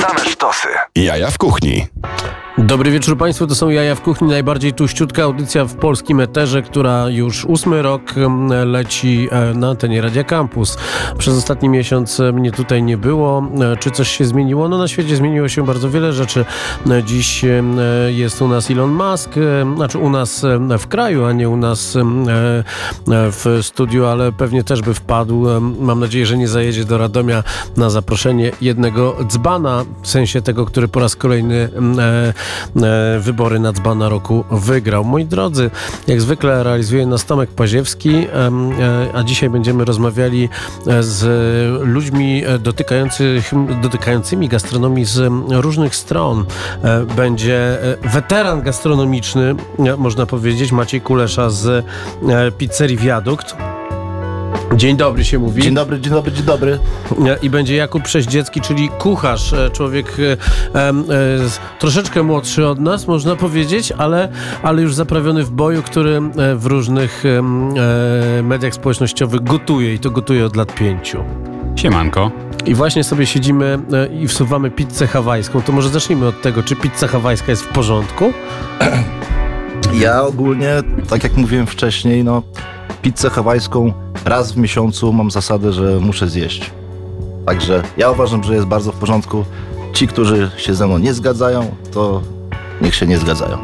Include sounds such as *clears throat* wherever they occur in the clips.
Same sztosy. Jaja w kuchni. Dobry wieczór Państwu, to są Jaja w Kuchni, najbardziej tuściutka audycja w polskim eterze, która już ósmy rok mm, leci e, na antenie Radia Campus. Przez ostatni miesiąc e, mnie tutaj nie było. E, Czy coś się zmieniło? No na świecie zmieniło się bardzo wiele rzeczy. Dziś jest u nas Elon Musk, znaczy u nas w kraju, a nie u nas w studiu, ale pewnie też by wpadł. Mam nadzieję, że nie zajedzie do Radomia na zaproszenie jednego dzbana, w sensie tego, który po raz kolejny mm, wybory na dzbana roku wygrał. Moi drodzy, jak zwykle realizuje nas Tomek Paziewski, e, a dzisiaj będziemy rozmawiali e, z ludźmi e, dotykającymi gastronomii z różnych stron. E, Będzie e, weteran gastronomiczny, e, można powiedzieć, Maciej Kulesza z e, pizzerii Wiadukt. Dzień dobry się mówi. Dzień dobry, dzień dobry, dzień dobry. I będzie Jakub Przeździecki, czyli kucharz, e, człowiek e, e, z- troszeczkę młodszy od nas, można powiedzieć, ale, ale już zaprawiony w boju, który e, w różnych e, mediach społecznościowych gotuje i to gotuje od lat pięciu. Siemanko. I właśnie sobie siedzimy e, i wsuwamy pizzę hawajską. To może zacznijmy od tego, czy pizza hawajska jest w porządku? Ja ogólnie, tak jak mówiłem wcześniej, no pizzę hawajską raz w miesiącu mam zasadę, że muszę zjeść. Także ja uważam, że jest bardzo w porządku. Ci, którzy się ze mną nie zgadzają, to niech się nie zgadzają.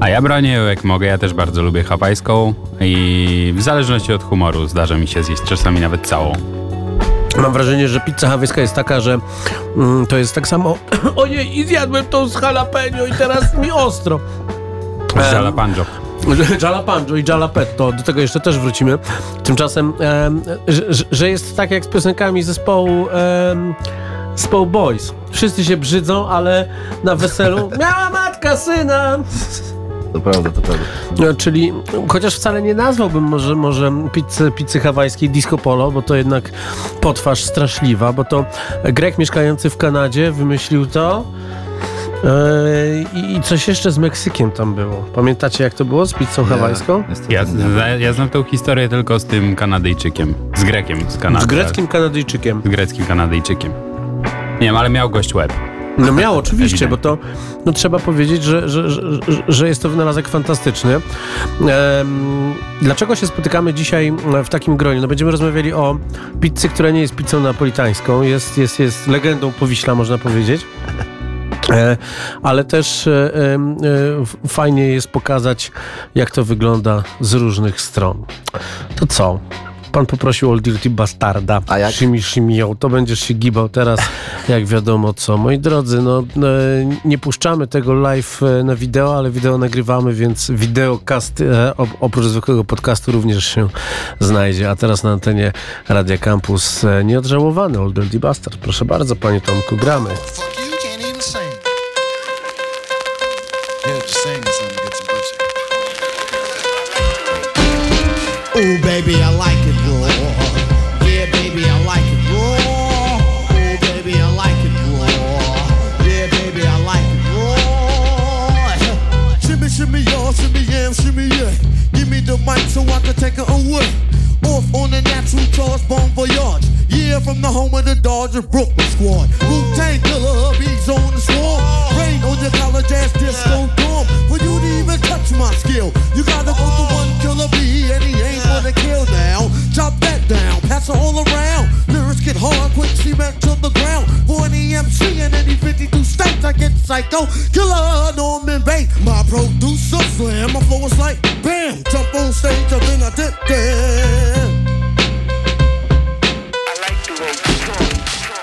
A ja bronię jak mogę, ja też bardzo lubię hawajską i w zależności od humoru zdarza mi się zjeść czasami nawet całą. Mam wrażenie, że pizza hawajska jest taka, że mm, to jest tak samo *clears throat* ojej, i zjadłem tą z jalapeno i teraz mi ostro. Z jalapeno. *laughs* Jalapano i jalapetto, do tego jeszcze też wrócimy. Tymczasem, em, że, że- jest tak jak z piosenkami zespołu zespołu Boys. Wszyscy się brzydzą, ale na weselu *laughs* miała matka syna. To prawda, to prawda. No, czyli, chociaż wcale nie nazwałbym może, może pizzy, pizzy hawajskiej disco polo, bo to jednak potwarz straszliwa, bo to Grek mieszkający w Kanadzie wymyślił to. Yy, I, coś jeszcze z Meksykiem tam było. Pamiętacie jak to było z pizzą hawajską? Ja, ja znam tą historię tylko z tym Kanadyjczykiem. Z Grekiem z Kanady. Z greckim Kanadyjczykiem. Z greckim Kanadyjczykiem. Nie wiem, ale miał gość łeb. No miał, oczywiście, bo to no, trzeba powiedzieć, że, że, że, że jest to wynalazek fantastyczny. Em, dlaczego się spotykamy dzisiaj w takim gronie? No będziemy rozmawiali o pizzy, która nie jest pizzą napolitańską, jest, jest, jest legendą Powiśla, można powiedzieć. E, ale też e, e, fajnie jest pokazać, jak to wygląda z różnych stron. To co? Pan poprosił Old Dirty Bastarda. A jak? Shimi Shimio. To będziesz się gibał teraz, *laughs* jak wiadomo co. Moi drodzy, no nie puszczamy tego live na wideo, ale wideo nagrywamy, więc wideokast op- oprócz zwykłego podcastu również się znajdzie. A teraz na antenie Radia Campus nieodżałowany Old Dirty Bastard. Proszę bardzo, panie Tomku, gramy. Ooh, baby, I like it raw. Yeah, baby, I like it raw. Ooh, baby, I like it raw. Yeah, baby, I like it raw. Shimmy, shimmy, y'all, shimmy, yeah, shimmy, yeah. Give me the mic so I can take it away. Off on the natural charge, bon voyage. Yeah, from the home of the Dodger Brooklyn squad. Wu Tang killer, hubby's on the swarm. Rain on your college ass disco dorm. For you to even touch my skill, you gotta go to one killer B, and he ain't gonna kill now. Chop that down, pass it all around. Lyrics get hard, quick cement to the ground. For any MC in any 52 states, I get psycho. Killer Norman Bates, my producer slam. My flow is like bam, jump on stage, and then I dip there.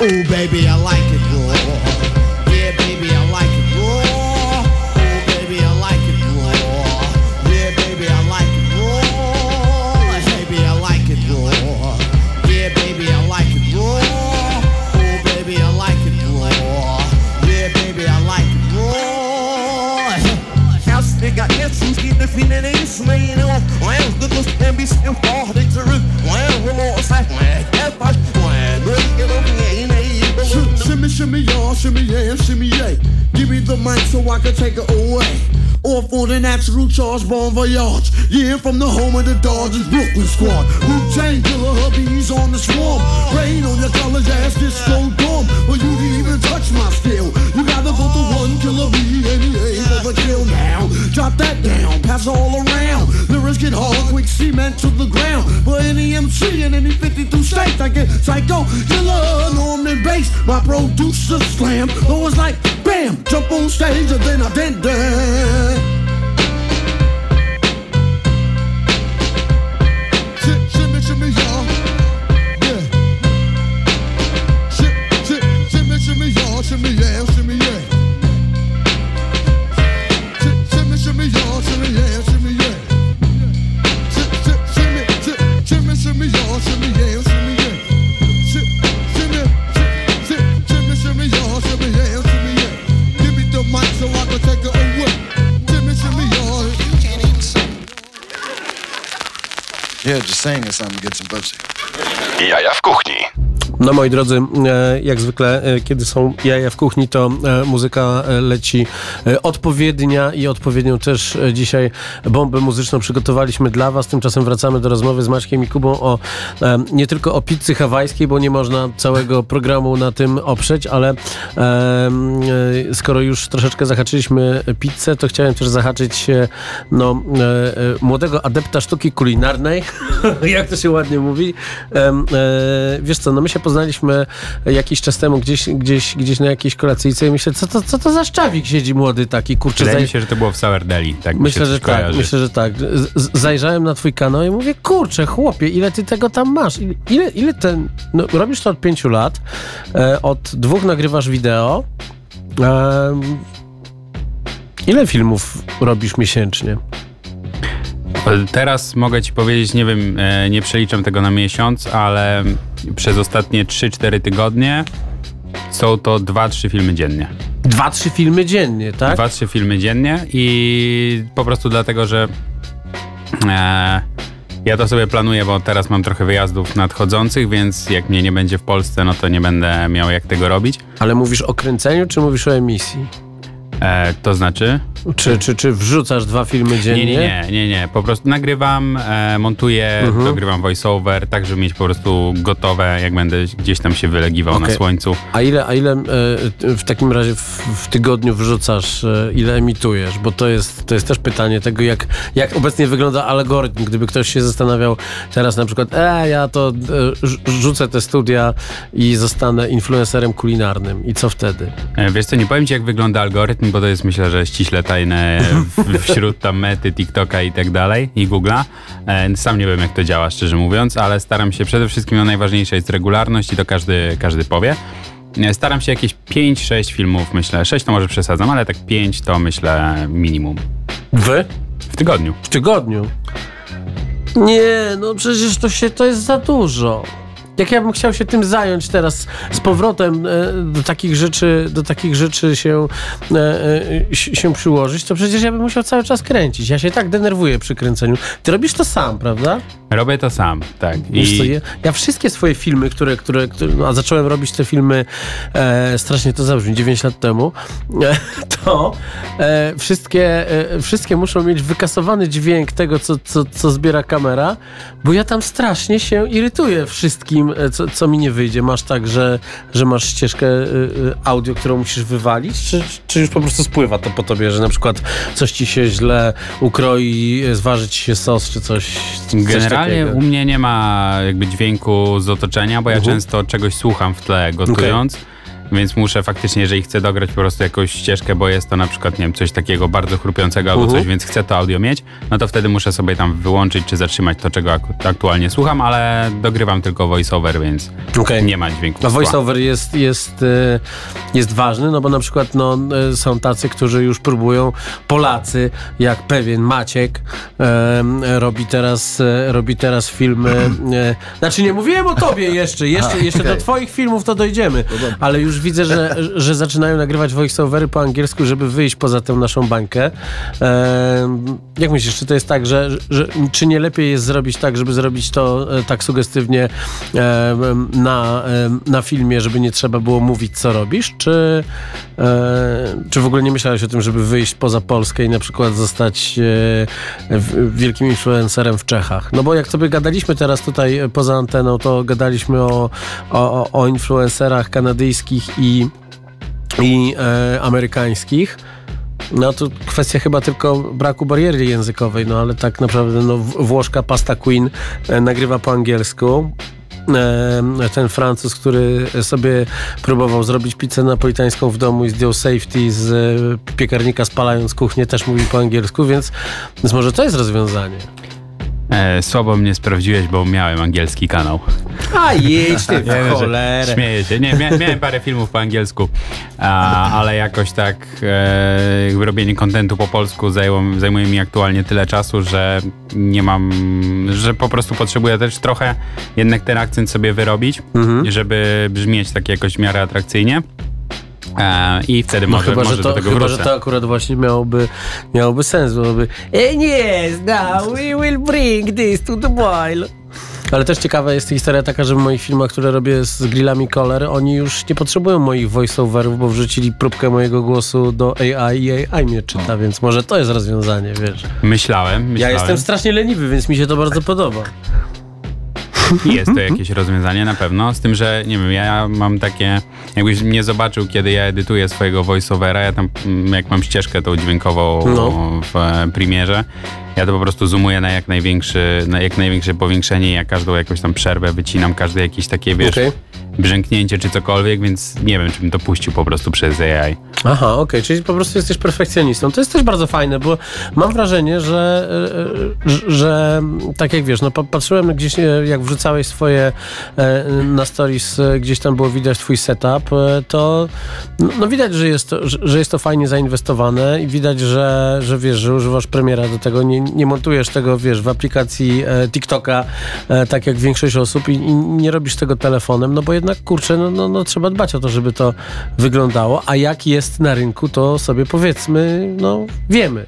Ooh, baby, I like it raw. Yeah, baby, I Shimmy, y'all, shimmy, yeah, shimmy, yeah. Give me the mic so I can take it away. Off on the natural charge, bon voyage. Yeah, from the home of the Dodgers, Brooklyn squad. Wu Tang killer hubbies on the swarm. Rain on your college ass, disco dorm. For you to even touch my guys get hard, quick cement to the ground. For any MC in any 52 states, I get psycho, killer, Norman bass. My producer slam, it's like bam, jump on stage and then I dent sing or something gets some pussy. Jaja w kuchni. No moi drodzy, e, jak zwykle, e, kiedy są jaja w kuchni, to e, muzyka leci odpowiednia i odpowiednią też dzisiaj bombę muzyczną przygotowaliśmy dla was. Tymczasem wracamy do rozmowy z Maćkiem i Kubą o nie tylko o pizzy hawajskiej, bo nie można całego programu na tym oprzeć, ale skoro już troszeczkę zahaczyliśmy pizzę, to chciałem też zahaczyć no, młodego adepta sztuki kulinarnej, *laughs* jak to się ładnie mówi. Wiesz co, no my się poznaliśmy jakiś czas temu gdzieś, gdzieś, gdzieś na jakiejś kolacyjce i myślę, co to, co to za szczawik siedzi młody taki, kurczę. Wydaje mi zaj- się, że to było w Sour Deli. Tak mi Myślę, że tak, kojarzy. myślę, że tak. Z- Zajrzałem na twój kanał i mówię, kurczę, chłopie, ile ty tego tam masz? Ile, ile, ten... No, robisz to od pięciu lat, e, od dwóch nagrywasz wideo. Em, ile filmów robisz miesięcznie? Teraz mogę ci powiedzieć, nie wiem, e, nie przeliczam tego na miesiąc, ale przez ostatnie 3-4 tygodnie są to 2-3 filmy dziennie. Dwa, trzy filmy dziennie, tak? Dwa, trzy filmy dziennie i po prostu dlatego, że e, ja to sobie planuję, bo teraz mam trochę wyjazdów nadchodzących, więc jak mnie nie będzie w Polsce, no to nie będę miał jak tego robić. Ale mówisz o kręceniu, czy mówisz o emisji? E, to znaczy? Czy, czy, czy wrzucasz dwa filmy dziennie? Nie, nie, nie, nie, nie. Po prostu nagrywam, e, montuję, Mhm. dogrywam voiceover, tak żeby mieć po prostu gotowe, jak będę gdzieś tam się wylegiwał na Okej. słońcu. A ile, a ile e, w takim razie w, w tygodniu wrzucasz, e, ile emitujesz? Bo to jest, to jest też pytanie tego, jak, jak obecnie wygląda algorytm. Gdyby ktoś się zastanawiał teraz na przykład, e, ja to e, rz- rzucę te studia i zostanę influencerem kulinarnym. I co wtedy? E, Wiesz co, nie powiem ci jak wygląda algorytm, bo to jest myślę, że ściśle tajne w, wśród tam mety, TikToka i tak dalej i Google'a. E, Sam nie wiem jak to działa, szczerze mówiąc, ale staram się przede wszystkim, no najważniejsza jest regularność i to każdy, każdy powie. E, Staram się jakieś 5-6 filmów, myślę, 6 to może przesadzam, ale tak 5 to myślę minimum Wy? w tygodniu. W tygodniu? Nie, no przecież to się, to jest za dużo. Jak ja bym chciał się tym zająć teraz z powrotem e, do takich rzeczy, do takich rzeczy się, e, e, si- się przyłożyć, to przecież ja bym musiał cały czas kręcić. Ja się tak denerwuję przy kręceniu. Ty robisz to sam, prawda? Robię to sam, tak. Wiesz co, I ja, ja wszystkie swoje filmy, które, które, które no, a zacząłem robić te filmy e, strasznie to zabrzmi, 9 lat temu, e, to e, wszystkie, wszystkie muszą mieć wykasowany dźwięk tego, co, co, co zbiera kamera, bo ja tam strasznie się irytuję wszystkim, e, co, co mi nie wyjdzie. Masz tak, że, że masz ścieżkę e, e, audio, którą musisz wywalić, czy, czy już po prostu spływa to po tobie, że na przykład coś ci się źle ukroi, zważy ci się sos, czy coś, coś Generalnie takiego. u mnie nie ma jakby dźwięku z otoczenia, bo ja Mhm. często czegoś słucham w tle gotując. Więc muszę faktycznie, jeżeli chcę dograć po prostu jakąś ścieżkę, bo jest to na przykład, nie wiem, coś takiego bardzo chrupiącego albo Mhm. coś, więc chcę to audio mieć, no to wtedy muszę sobie tam wyłączyć czy zatrzymać to, czego ak- aktualnie słucham, ale dogrywam tylko voiceover, więc Okej. nie ma dźwięku. Tła. voiceover jest, jest, e, jest ważny, no bo na przykład no, e, są tacy, którzy już próbują, Polacy, jak pewien Maciek, e, robi, teraz, e, robi teraz filmy. E, znaczy nie mówiłem o tobie jeszcze, jeszcze, jeszcze do okej. twoich filmów to dojdziemy, ale już widzę, że, *laughs* że zaczynają nagrywać voiceovery po angielsku, żeby wyjść poza tę naszą bańkę. Jak myślisz, czy to jest tak, że, że czy nie lepiej jest zrobić tak, żeby zrobić to e, tak sugestywnie na, na filmie, żeby nie trzeba było mówić, co robisz, czy, e, czy w ogóle nie myślałeś o tym, żeby wyjść poza Polskę i na przykład zostać e, wielkim influencerem w Czechach? No bo jak sobie gadaliśmy teraz tutaj poza anteną, to gadaliśmy o, o- o influencerach kanadyjskich i, i e, amerykańskich. No to kwestia chyba tylko braku bariery językowej, no ale tak naprawdę no, Włoszka Pasta Queen e, nagrywa po angielsku. E, ten Francuz, który sobie próbował zrobić pizzę napolitańską w domu i zdjął safety z e, piekarnika spalając kuchnię, też mówi po angielsku, więc, więc może to jest rozwiązanie. E, słabo mnie sprawdziłeś, bo miałem angielski kanał. A jedź ty wiem, że cholerę. Śmieję się. Nie, mia, miałem parę filmów po angielsku, a, ale jakoś tak e, robienie kontentu po polsku zajęło, zajmuje mi aktualnie tyle czasu, że nie mam, że po prostu potrzebuję też trochę jednak ten akcent sobie wyrobić, Mhm. żeby brzmieć tak jakoś w miarę atrakcyjnie. E, I wtedy No może, chyba, może że do to, tego chyba, wrócę. że to akurat właśnie miałoby, miałoby sens, byłoby e, yes, now we will bring this to the boil. Ale też ciekawa jest historia taka, że w moich filmach, które robię z grillami Color, oni już nie potrzebują moich voiceoverów, bo wrzucili próbkę mojego głosu do AI i AI mnie czyta, więc może to jest rozwiązanie, wiesz. Myślałem, Ja myślałem. jestem strasznie leniwy, więc mi się to bardzo podoba. Jest to jakieś rozwiązanie na pewno, z tym, że nie wiem, ja mam takie, jakbyś mnie zobaczył, kiedy ja edytuję swojego voiceovera, ja tam, mm, jak mam ścieżkę tą dźwiękową No. w e, Premierze, ja to po prostu zoomuję na jak największy, na jak największe powiększenie i ja każdą jakąś tam przerwę wycinam, każde jakieś takie, wiesz, Okej. brzęknięcie czy cokolwiek, więc nie wiem, czy bym to puścił po prostu przez AI. Aha, okej, czyli po prostu jesteś perfekcjonistą. To jest też bardzo fajne, bo mam wrażenie, że, e, że, że tak jak wiesz, no pa- patrzyłem gdzieś, e, jak wrzucałeś swoje e, na stories, e, gdzieś tam było widać twój setup, e, to no, no widać, że jest, to, że jest to fajnie zainwestowane i widać, że, że wiesz, że używasz premiera do tego, nie, nie montujesz tego, wiesz, w aplikacji e, TikToka, e, tak jak większość osób i, i nie robisz tego telefonem, no bo jednak, kurczę, no, no, no trzeba dbać o to, żeby to wyglądało, a jak jest na rynku, to sobie powiedzmy, no wiemy.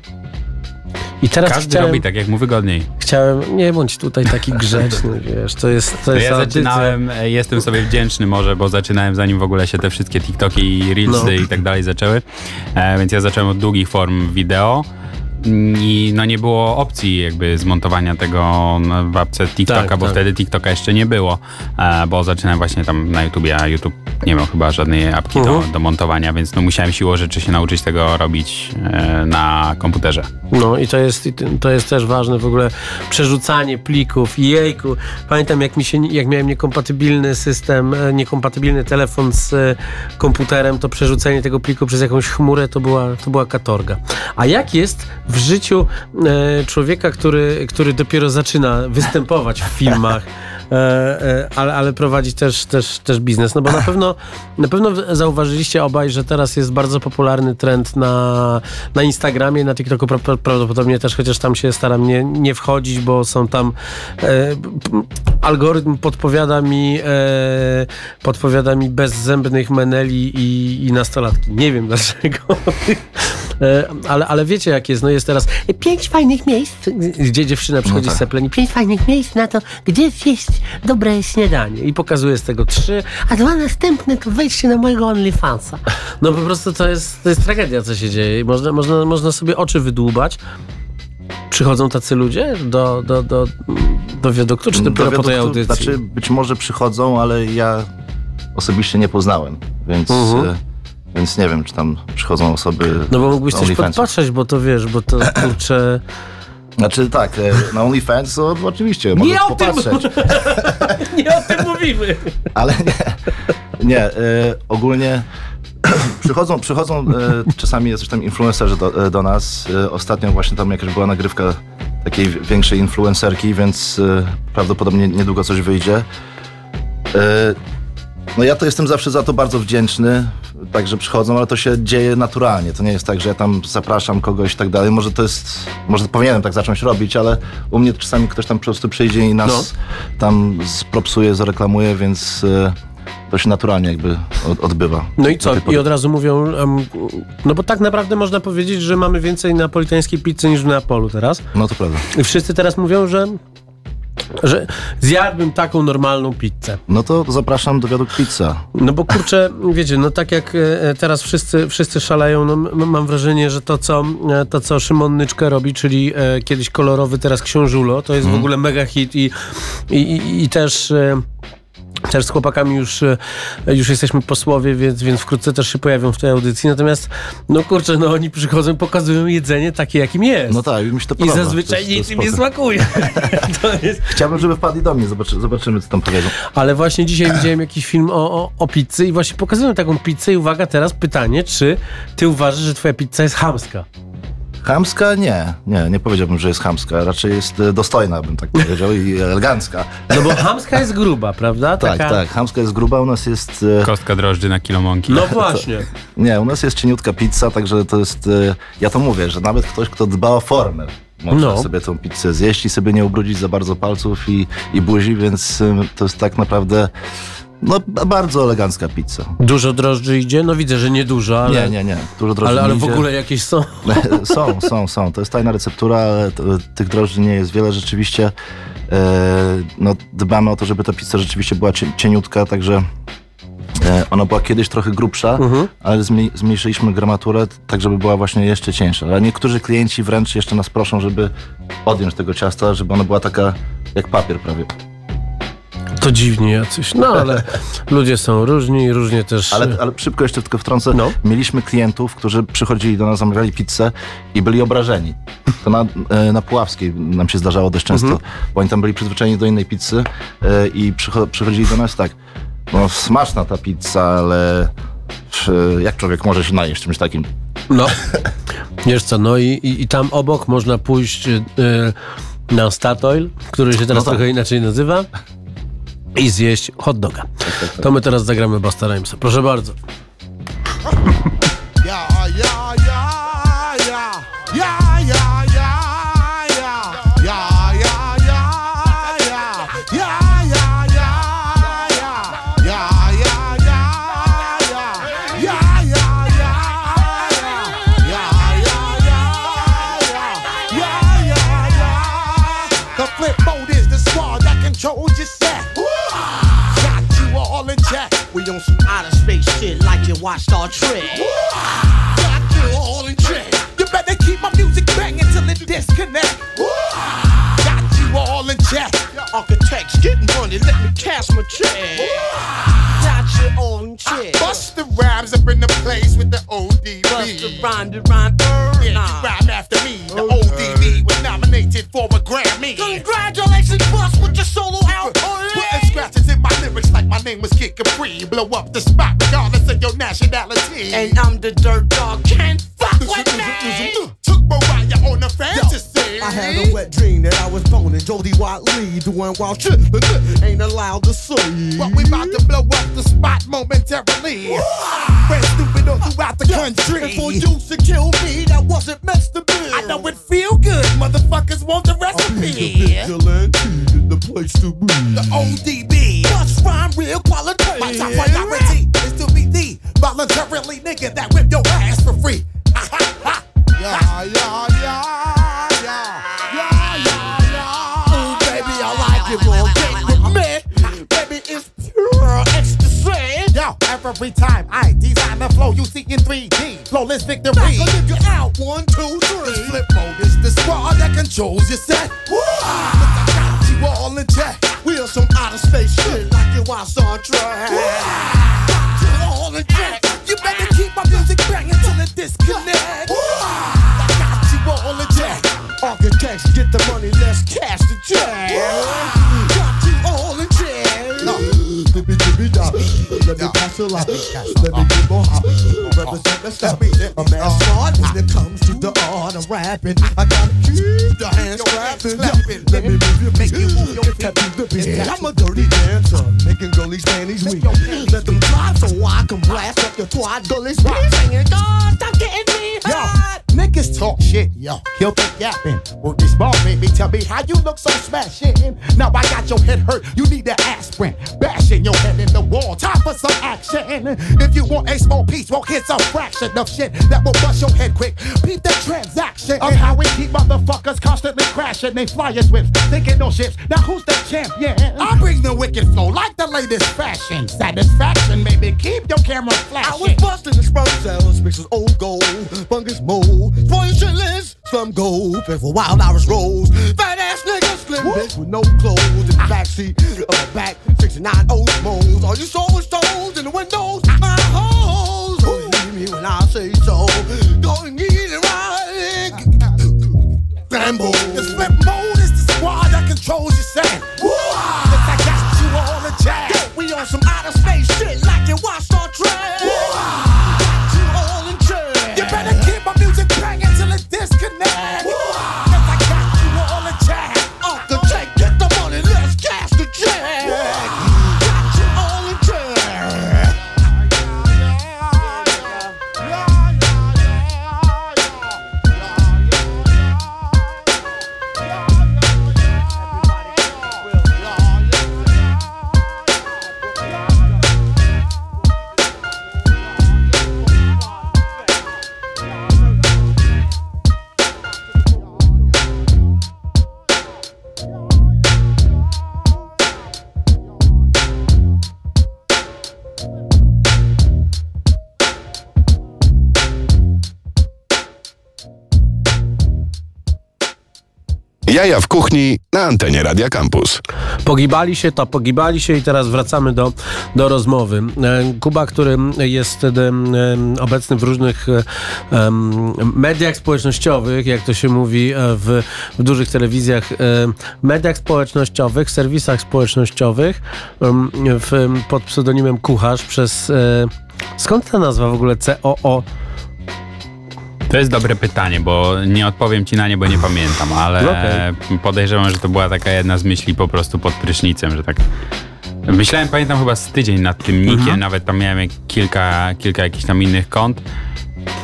I teraz Każdy chciałem, robi tak, jak mu wygodniej. chciałem, nie bądź tutaj taki *laughs* grzeczny, wiesz, to jest, to jest ja audycja. zaczynałem, e, jestem sobie wdzięczny może, bo zaczynałem zanim w ogóle się te wszystkie TikToki i Reelsy No. i tak dalej zaczęły, e, więc ja zacząłem od długich form wideo i no nie było opcji jakby zmontowania tego w apce TikToka, Tak, bo tak. wtedy TikToka jeszcze nie było, e, bo zaczynałem właśnie tam na YouTubie, a YouTube nie miał chyba żadnej apki Mhm. do, do montowania, więc no musiałem siłą rzeczy się nauczyć tego robić e, na komputerze. No i to jest, to jest też ważne w ogóle przerzucanie plików. Jejku, pamiętam jak mi się, jak miałem niekompatybilny system, e, niekompatybilny telefon z komputerem, to przerzucenie tego pliku przez jakąś chmurę to była, to była katorga. A jak jest w życiu e, człowieka, który, który dopiero zaczyna występować w filmach, *laughs* ale, ale prowadzi też, też, też biznes. No bo na pewno, na pewno zauważyliście obaj, że teraz jest bardzo popularny trend na, na Instagramie, na TikToku pra, pra, prawdopodobnie też, chociaż tam się staram nie, nie wchodzić, bo są tam e, algorytm podpowiada mi e, podpowiada mi bezzębnych meneli i, i nastolatki. Nie wiem dlaczego. E, ale, ale wiecie jak jest, no jest teraz e, pięć fajnych miejsc, gdzie dziewczyna przychodzi tak. z sepleni, pięć fajnych miejsc na to, gdzie zjeść dobre śniadanie i pokazuje z tego trzy, a dwa następne to wejdźcie na mojego OnlyFansa. No po prostu to jest, to jest tragedia, co się dzieje. Można, można, można sobie oczy wydłubać. Przychodzą tacy ludzie do, do, do, do wiaduktu, czy dopiero Do po tej audycji? Znaczy, być może przychodzą, ale ja osobiście nie poznałem, więc, e, więc nie wiem, czy tam przychodzą osoby No bo mógłbyś coś podpatrzeć, bo to wiesz, bo to kurczę... Znaczy tak, e, na OnlyFans to oczywiście, możesz o tym- popatrzeć, *laughs* Nie o tym mówimy! ale nie, nie e, ogólnie *clears throat* przychodzą, przychodzą e, czasami jacyś tam influencerzy do, do nas. Ostatnio właśnie tam jakaś była nagrywka takiej większej influencerki, więc prawdopodobnie niedługo coś wyjdzie. No ja to jestem zawsze za to bardzo wdzięczny, także przychodzą, ale to się dzieje naturalnie. To nie jest tak, że ja tam zapraszam kogoś i tak dalej. Może to jest, może powinienem tak zacząć robić, ale u mnie czasami ktoś tam po prostu przyjdzie i nas No. tam spropsuje, zareklamuje, więc e, to się naturalnie jakby od, odbywa. No i co? I od razu mówią, em, no bo tak naprawdę można powiedzieć, że mamy więcej napolitańskiej pizzy niż w Neapolu teraz. No to prawda. I wszyscy teraz mówią, że, że zjadłbym taką normalną pizzę. No to zapraszam do wiaduk pizza. No bo kurczę, *laughs* wiecie, no tak jak e, teraz wszyscy, wszyscy szaleją, no mam wrażenie, że to co, e, to, co Szymon Nyczka robi, czyli e, kiedyś kolorowy, teraz książulo, to jest w ogóle mega hit i, i, i, i też... Też z chłopakami już, e, już jesteśmy posłowie, więc, więc wkrótce też się pojawią w tej audycji. Natomiast, no kurczę, no oni przychodzą, pokazują jedzenie takie, jakim jest. No tak, i mi się to I podoba. zazwyczaj To jest- nic im nie smakuje. *laughs* jest... Chciałbym, żeby wpadli do mnie, zobaczy, zobaczymy, co tam powiedzą. Ale właśnie dzisiaj widziałem jakiś film o, o, o pizzy i właśnie pokazują taką pizzę i uwaga, teraz pytanie, czy ty uważasz, że twoja pizza jest chamska? Chamska? Nie, nie, nie powiedziałbym, że jest chamska. Raczej jest e, dostojna, bym tak powiedział, i elegancka. No bo chamska jest gruba, prawda? Tak, tak, chamska jest gruba, u nas jest... e, Kostka drożdży na kilo mąki. No *laughs* właśnie. Nie, u nas jest cieniutka pizza, także to jest... e, Ja to mówię, że nawet ktoś, kto dba o formę, może No. sobie tą pizzę zjeść i sobie nie ubrudzić za bardzo palców i, i buzi, więc to jest tak naprawdę... No, bardzo elegancka pizza. Dużo drożdży idzie? No widzę, że nie dużo, ale... Nie, nie, nie. Dużo drożdży Ale, ale w ogóle jakieś są. *laughs* są, są, są. To jest tajna receptura, ale to, tych drożdży nie jest wiele rzeczywiście. E, no, dbamy o to, żeby ta pizza rzeczywiście była cie, cieniutka, także e, ona była kiedyś trochę grubsza, ale zmniej, zmniejszyliśmy gramaturę, tak żeby była właśnie jeszcze cieńsza. Ale niektórzy klienci wręcz jeszcze nas proszą, żeby odjąć tego ciasta, żeby ona była taka jak papier prawie. To dziwnie jacyś. No ale *laughs* ludzie są różni różnie też... Ale, ale szybko jeszcze tylko wtrącę. No. Mieliśmy klientów, którzy przychodzili do nas, zamawiali pizzę i byli obrażeni. To na, e, na Puławskiej nam się zdarzało dość często, Mhm. bo oni tam byli przyzwyczajeni do innej pizzy e, i przycho- przychodzili do nas tak, no smaczna ta pizza, ale e, jak człowiek może się najeść czymś takim? No, wiesz co, no i, i, i tam obok można pójść na Statoil, który się teraz No tak. trochę inaczej nazywa i zjeść hot doga. To my teraz zagramy Basta Rhymesa. Proszę bardzo. Yeah, yeah, yeah, yeah. Yeah, shit like you watch Star Trek. Got you all in check. You better keep my music banging till it disconnect. Got you all in check. Architects getting money, let me cash my check. Got you on check. Bust the rhymes up in the place with the ODB. Bust the rhyme, the rhyme, Yeah, you rhyme after me. The ODB was nominated for a Grammy. Congratulations, name was Kid Capri. Blow up the spot regardless of your nationality. And I'm the dirt dog, can't fuck with me. Uh, took Mariah on a fantasy. I had a wet dream that I was boning Jody Watley doing wild shit that ain't allowed to see. But we about to blow up the spot momentarily. Ran stupid all throughout the country. And for you to kill me, that wasn't meant to be. I know it feel good. Motherfuckers want the recipe. Vigilante in the place to be. The ODB. Bust rhyme real quality. My top priority is to be the voluntarily nigga that whip your ass for free. Ha, ha, ha. Yeah, yeah, yeah, every time I design the flow, you see in 3D. Flawless victory. A nigga out. One, two, This flip mode is the squad that controls your set. Woo! You all in check. We on some outer space shit like you watch Star Trek. Got you all in check. You better keep my music banging till it disconnect. I got you all in check. Architects get the money, let's cash the check. Got you all in check. No. Let me pass a lot. Let me get more Represent the step. Uh, a man smart when it comes to the art of rapping. I gotta keep the hands clapping. Let me move your Make you feet. move your feet. Tap you lippy. I'm a dirty dancer, making girlies panties weak. Let them fly so I can blast up your twat gullies. Singing, God, niggas talk shit, yo. Kill the yapping. Well, this ball baby, tell me how you look so smashing. Now I got your head hurt, you need an aspirin. Bashing your head in the wall, time for some action. If you want a small piece, well, here's a fraction of shit that will bust your head quick. Beat the transaction of how we keep motherfuckers constantly crashing. They fly as whips, thinking no ships. Now who's the champion? I bring the wicked flow like the latest fashion. Satisfaction, baby, keep your camera flash. I was flashing. busting the sperm cells, with old gold, fungus mold, chitlins, slum gold, fed for wild Irish rolls, fat ass niggas slim bitch with no clothes in the backseat of a back 69 Oldsmobile. All you saw was stones in the windows, my hoes. Oh, Don't hear me when I say so. And get it right. Flip antenie Radia Campus. Pogibali się, to pogibali się i teraz wracamy do, do rozmowy. E, Kuba, który jest obecny w różnych e, mediach społecznościowych, jak to się mówi e, w, w dużych telewizjach, mediach społecznościowych, serwisach społecznościowych pod pseudonimem Kucharz przez... Skąd ta nazwa w ogóle COO? To jest dobre pytanie, bo nie odpowiem ci na nie, bo nie pamiętam, ale Okej. podejrzewam, że to była taka jedna z myśli po prostu pod prysznicem, że tak. Myślałem, pamiętam chyba z tydzień nad tym nikiem, nawet tam miałem kilka, kilka jakichś tam innych kont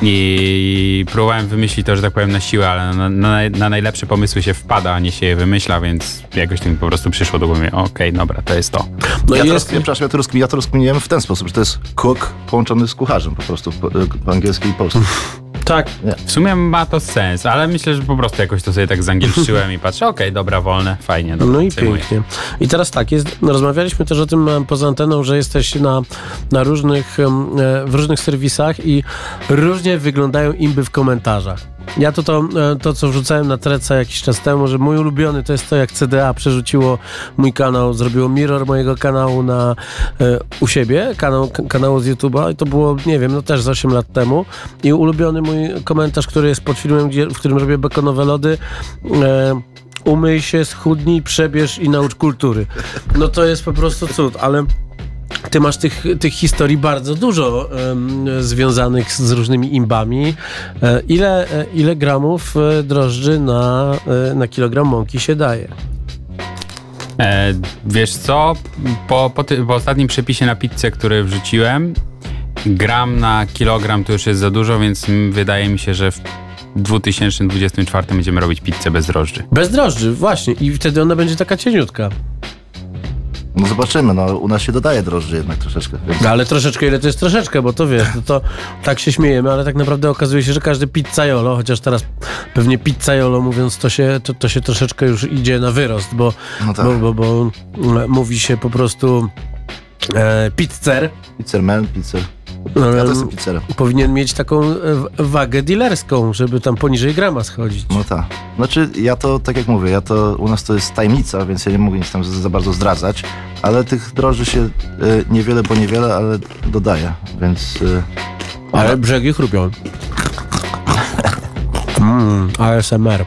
i próbowałem wymyślić to, że tak powiem, na siłę, ale na, na, na najlepsze pomysły się wpada, a nie się je wymyśla, więc jakoś to mi po prostu przyszło do głowy. Okej, dobra, to jest to. No ja, to jest, rozkminię, przepraszam, ja to, rozkminię, ja to rozkminiłem w ten sposób, że to jest cook połączony z kucharzem po prostu, po, po angielski i polski. *laughs* tak, W sumie ma to sens, ale myślę, że po prostu jakoś to sobie tak zangielszyłem i patrzę, okej, dobra, wolne, fajnie. Dobra, No i pięknie. I teraz tak, jest, rozmawialiśmy też o tym em, poza anteną, że jesteś na, na różnych, e, w różnych serwisach i różnie wyglądają imby w komentarzach. Ja to, to, e, to, co wrzucałem na Treca jakiś czas temu, że mój ulubiony to jest to, jak CDA przerzuciło mój kanał, zrobiło mirror mojego kanału na, e, u siebie, kanał, kanału z YouTube'a i to było, nie wiem, no też z 8 lat temu i ulubiony mój komentarz, który jest pod filmem, gdzie, w którym robię bekonowe lody, e, umyj się, schudnij, przebierz i naucz kultury. No to jest po prostu cud, ale ty masz tych, tych historii bardzo dużo związanych z różnymi imbami. E, ile, e, ile gramów e, drożdży na, na kilogram mąki się daje? E, wiesz co, po, po, ty, po ostatnim przepisie na pizzę, który wrzuciłem, gram na kilogram to już jest za dużo, więc wydaje mi się, że w 2024 będziemy robić pizzę bez drożdży. Bez drożdży, właśnie. I wtedy ona będzie taka cieniutka. No zobaczymy, no u nas się dodaje drożdży jednak troszeczkę. Więc... No, ale troszeczkę, ile to jest troszeczkę, bo to wiesz, to, to tak się śmiejemy, ale tak naprawdę okazuje się, że każdy pizzaiolo, chociaż teraz pewnie pizzaiolo mówiąc, to się, to, to się troszeczkę już idzie na wyrost, bo, No tak. bo, bo, bo mm, mówi się po prostu e, pizzer. Pizzerman, pizzer. No, Ja to powinien mieć taką e, wagę dealerską, żeby tam poniżej grama schodzić. No tak. Znaczy ja to, tak jak mówię, ja to, u nas to jest tajemnica, więc ja nie mogę nic tam za, za bardzo zdradzać, ale tych drożdży się y, niewiele, bo niewiele, ale dodaje, więc... Y, Ale brzegi chrupią. Mm, ASMR.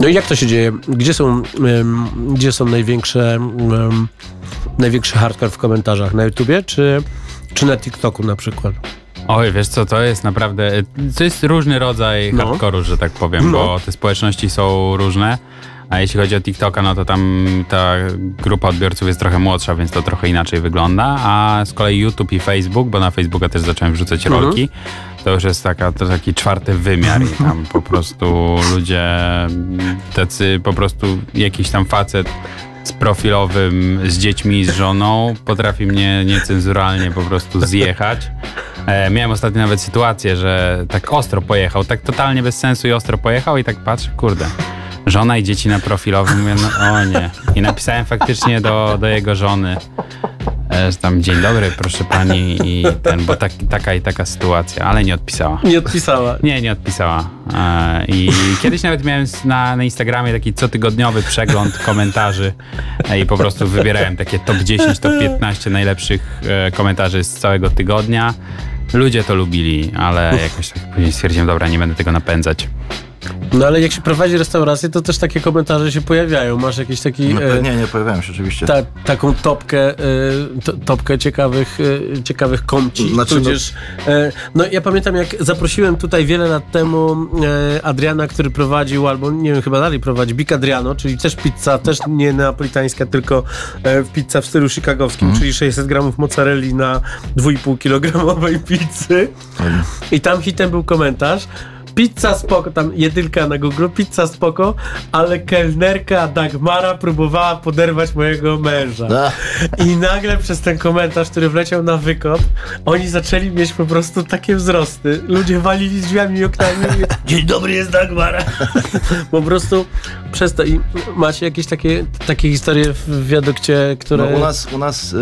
No i jak to się dzieje? Gdzie są, em, gdzie są największe, największy hardcore w komentarzach? Na YouTubie czy, czy na TikToku na przykład? Oj, wiesz co, to jest naprawdę, to jest różny rodzaj No. hardcore'u, że tak powiem, No. bo te społeczności są różne. A jeśli chodzi o TikToka, no to tam ta grupa odbiorców jest trochę młodsza, więc to trochę inaczej wygląda. A z kolei YouTube i Facebook, bo na Facebooka też zacząłem wrzucać Mhm. rolki, to już jest taka, to taki czwarty wymiar i tam po prostu ludzie tacy po prostu jakiś tam facet z profilowym, z dziećmi, z żoną potrafi mnie niecenzuralnie po prostu zjechać. E, miałem ostatnio nawet sytuację, że tak ostro pojechał, tak totalnie bez sensu i ostro pojechał i tak patrzę, kurde, żona i dzieci na profilowym, mówię, no o nie. I napisałem faktycznie do, do jego żony, tam dzień dobry, proszę pani i ten, bo tak, taka i taka sytuacja, ale nie odpisała. Nie odpisała. Nie, nie odpisała. E, I kiedyś nawet miałem na, na Instagramie taki cotygodniowy przegląd komentarzy e, i po prostu wybierałem takie top 10, top 15 najlepszych e, komentarzy z całego tygodnia. Ludzie to lubili, ale jakoś tak później stwierdziłem, dobra, nie będę tego napędzać. No ale jak się prowadzi restaurację, to też takie komentarze się pojawiają. Masz jakiś taki... No, e, nie, nie pojawiałem się oczywiście. ta, taką topkę, y, to, topkę ciekawych, y, ciekawych komci, Znaczy, no- tudzież... y, no ja pamiętam, jak zaprosiłem tutaj wiele lat temu y, Adriana, który prowadził, albo nie wiem, chyba dalej prowadzi, Big Adriano, czyli też pizza, też nie neapolitańska, tylko y, pizza w stylu chicagowskim, Mhm. czyli 600 gramów mozzarelli na 2,5 kilogramowej pizzy. I tam hitem był komentarz, Pizza spoko, tam jedynka na Google, pizza spoko, ale kelnerka Dagmara próbowała poderwać mojego męża. A, I nagle przez ten komentarz, który wleciał na wykop, oni zaczęli mieć po prostu takie wzrosty. Ludzie walili drzwiami i oknami. Dzień dobry, jest Dagmara. *laughs* po prostu przez to. I macie jakieś takie, takie historie w wiadukcie, które... no, u nas, u nas y,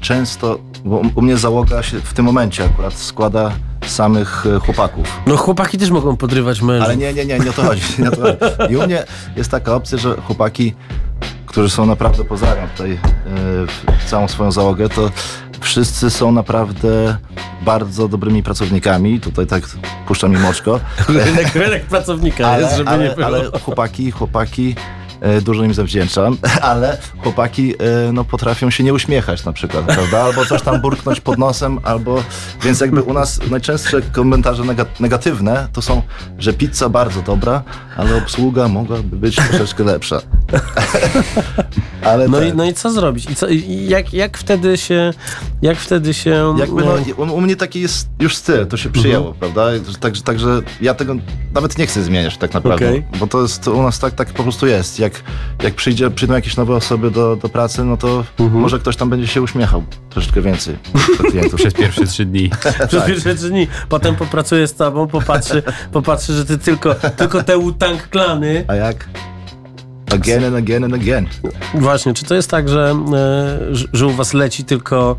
często, bo u- mnie załoga się w tym momencie akurat składa samych y, chłopaków. No chłopaki też mogą podrywać mężów. Ale nie, nie, nie, nie o to chodzi. Nie o to chodzi. I u mnie jest taka opcja, że chłopaki, którzy są naprawdę, pozdrawiam tutaj y, całą swoją załogę, to wszyscy są naprawdę bardzo dobrymi pracownikami. Tutaj tak puszczam im oczko. *laughs* Rynek, rynek pracownika jest, żeby ale, nie było. ale chłopaki, chłopaki, e, dużo im zawdzięczam, *laughs* ale chłopaki e, no, potrafią się nie uśmiechać na przykład, prawda? Albo coś tam burknąć pod nosem, albo... Więc jakby u nas najczęstsze komentarze nega- negatywne to są, że pizza bardzo dobra, ale obsługa mogłaby być troszeczkę lepsza. *laughs* ale No tak. i, no i co zrobić? I co, i jak, jak wtedy się... Jak wtedy się... Jakby no, e, u, u mnie taki jest już styl, to się przyjęło, prawda? Także, także ja tego nawet nie chcę zmieniać tak naprawdę, Okej. bo to jest to u nas tak, tak po prostu jest. Jak, jak przyjdzie, przyjdą jakieś nowe osoby do, do pracy, no to może ktoś tam będzie się uśmiechał troszeczkę więcej. Przez pierwsze trzy dni. *laughs* Przez pierwsze trzy dni. Potem popracuje z tobą, popatrzy, popatrzy że ty tylko, tylko te Wu-Tang klany. A jak? Again and again and again. Właśnie, czy to jest tak, że, e, że- u was leci tylko,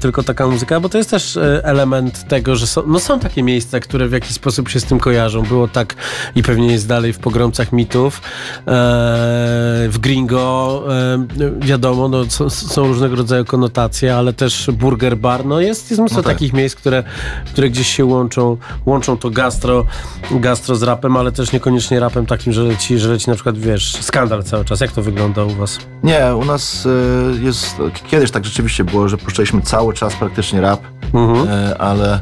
tylko taka muzyka? Bo to jest też e, element tego, że są, no są takie miejsca, które w jakiś sposób się z tym kojarzą. Było tak i pewnie jest dalej w pogromcach mitów. E, w Gringo e, wiadomo, no, są, są różnego rodzaju konotacje, ale też Burger Bar. No jest, jest mnóstwo No tak. takich miejsc, które, które gdzieś się łączą. Łączą to gastro, gastro z rapem, ale też niekoniecznie rapem takim, że leci, że leci na przykład, wiesz, skandal cały czas. Jak to wygląda u was? Nie, u nas jest, kiedyś tak rzeczywiście było, że puszczaliśmy cały czas praktycznie rap, Mhm. e, ale, e,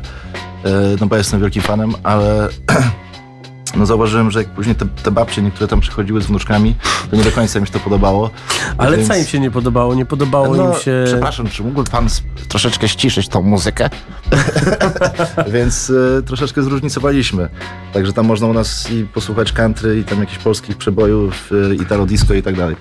no bo ja jestem wielkim fanem, ale *clears throat* no zauważyłem, że jak później te, te babcie niektóre tam przychodziły z wnuczkami, to nie do końca mi się to podobało. Ale Więc- co im się nie podobało? Nie podobało no, im się... Przepraszam, czy mógłby pan troszeczkę ściszyć tą muzykę? *laughs* Więc e, troszeczkę zróżnicowaliśmy. Także tam można u nas i posłuchać country, i tam jakichś polskich przebojów, e, italo disco i tak dalej.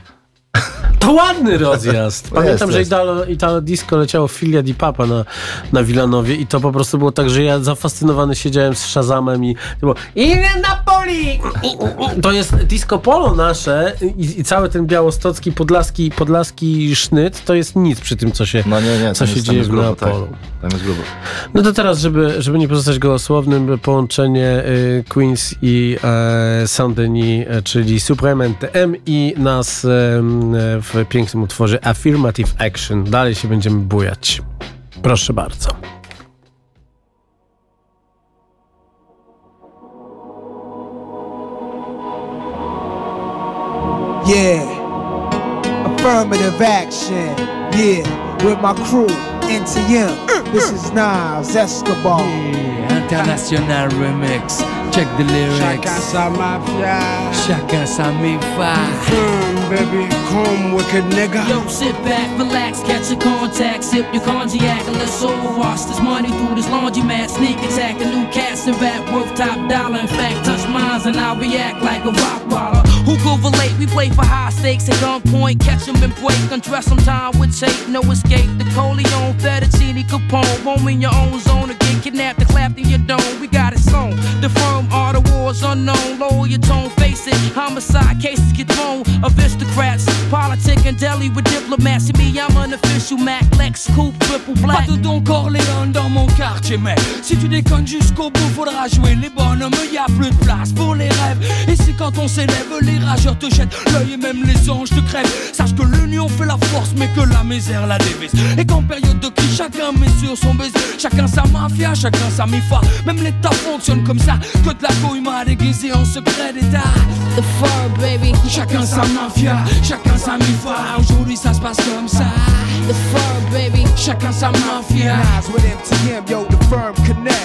To ładny rozjazd. *laughs* Pamiętam, jest, że jest. Italo, Italo Disco leciało Filia di Papa na, na Wilanowie i to po prostu było tak, że ja zafascynowany siedziałem z Shazamem i było Ile Napoli! To jest disco polo nasze i, i cały ten białostocki, podlaski, podlaski sznyt to jest nic przy tym, co się, No nie, nie, co się dzieje w grubo, tak. Neapolu. Tam jest grubo. No to teraz, żeby, żeby nie pozostać gołosłownym, połączenie y, Queens i e, Saint-Denis, e, czyli Supreme NTM i nas e, w pięknym utworze Affirmative Action. Dalej się będziemy bujać. Proszę bardzo. Yeah. Affirmative action. Yeah. With my crew, NTM. This is Nas Escobar. International remix. Check the lyrics. Chacun sa mafia. Chacun sa mi-fa. Come, baby, come, wicked nigga. Yo, sit back, relax, catch a contact, sip your cognac, and let's all wash this money through this laundromat. Sneak attack, a new cast and rap worth top dollar. In fact, touch mines and I'll react like a rock baller. Who go relate? We play for high stakes at gunpoint, catch 'em and break, undress 'em time with tape, no escape. The Coleon, Fettuccine, Capone, roam in your own zone or get kidnapped and clapped in your dome. We got it sewn. The firm all the wars unknown. Lower your tone, face it. Homicide cases get thrown. Aristocrats, politic and deli with diplomats. Me, I'm an official Mac, Lex, Coupe, triple black. Pas de Don Corleone dans mon quartier, mais si tu déconnes jusqu'au bout, faudra jouer les bonhommes. Y a plus de place pour les rêves. Et c'est quand on s'élève, les rageurs te jettent l'œil et même les anges te crèvent. Sache que l'union fait la force, mais que la misère la dévise. Et qu'en période de crise, chacun met sur son baiser. Chacun sa mafia, chacun sa mifa. Même l'État fonctionne comme ça. Que de la couille m'a déguisé en secret d'État. The fur, baby. Chacun sa mafia, chacun sa mifa. Aujourd'hui ça se passe comme ça. The firm, baby. Chacun sa mafia. With MTM, yo, the firm connect.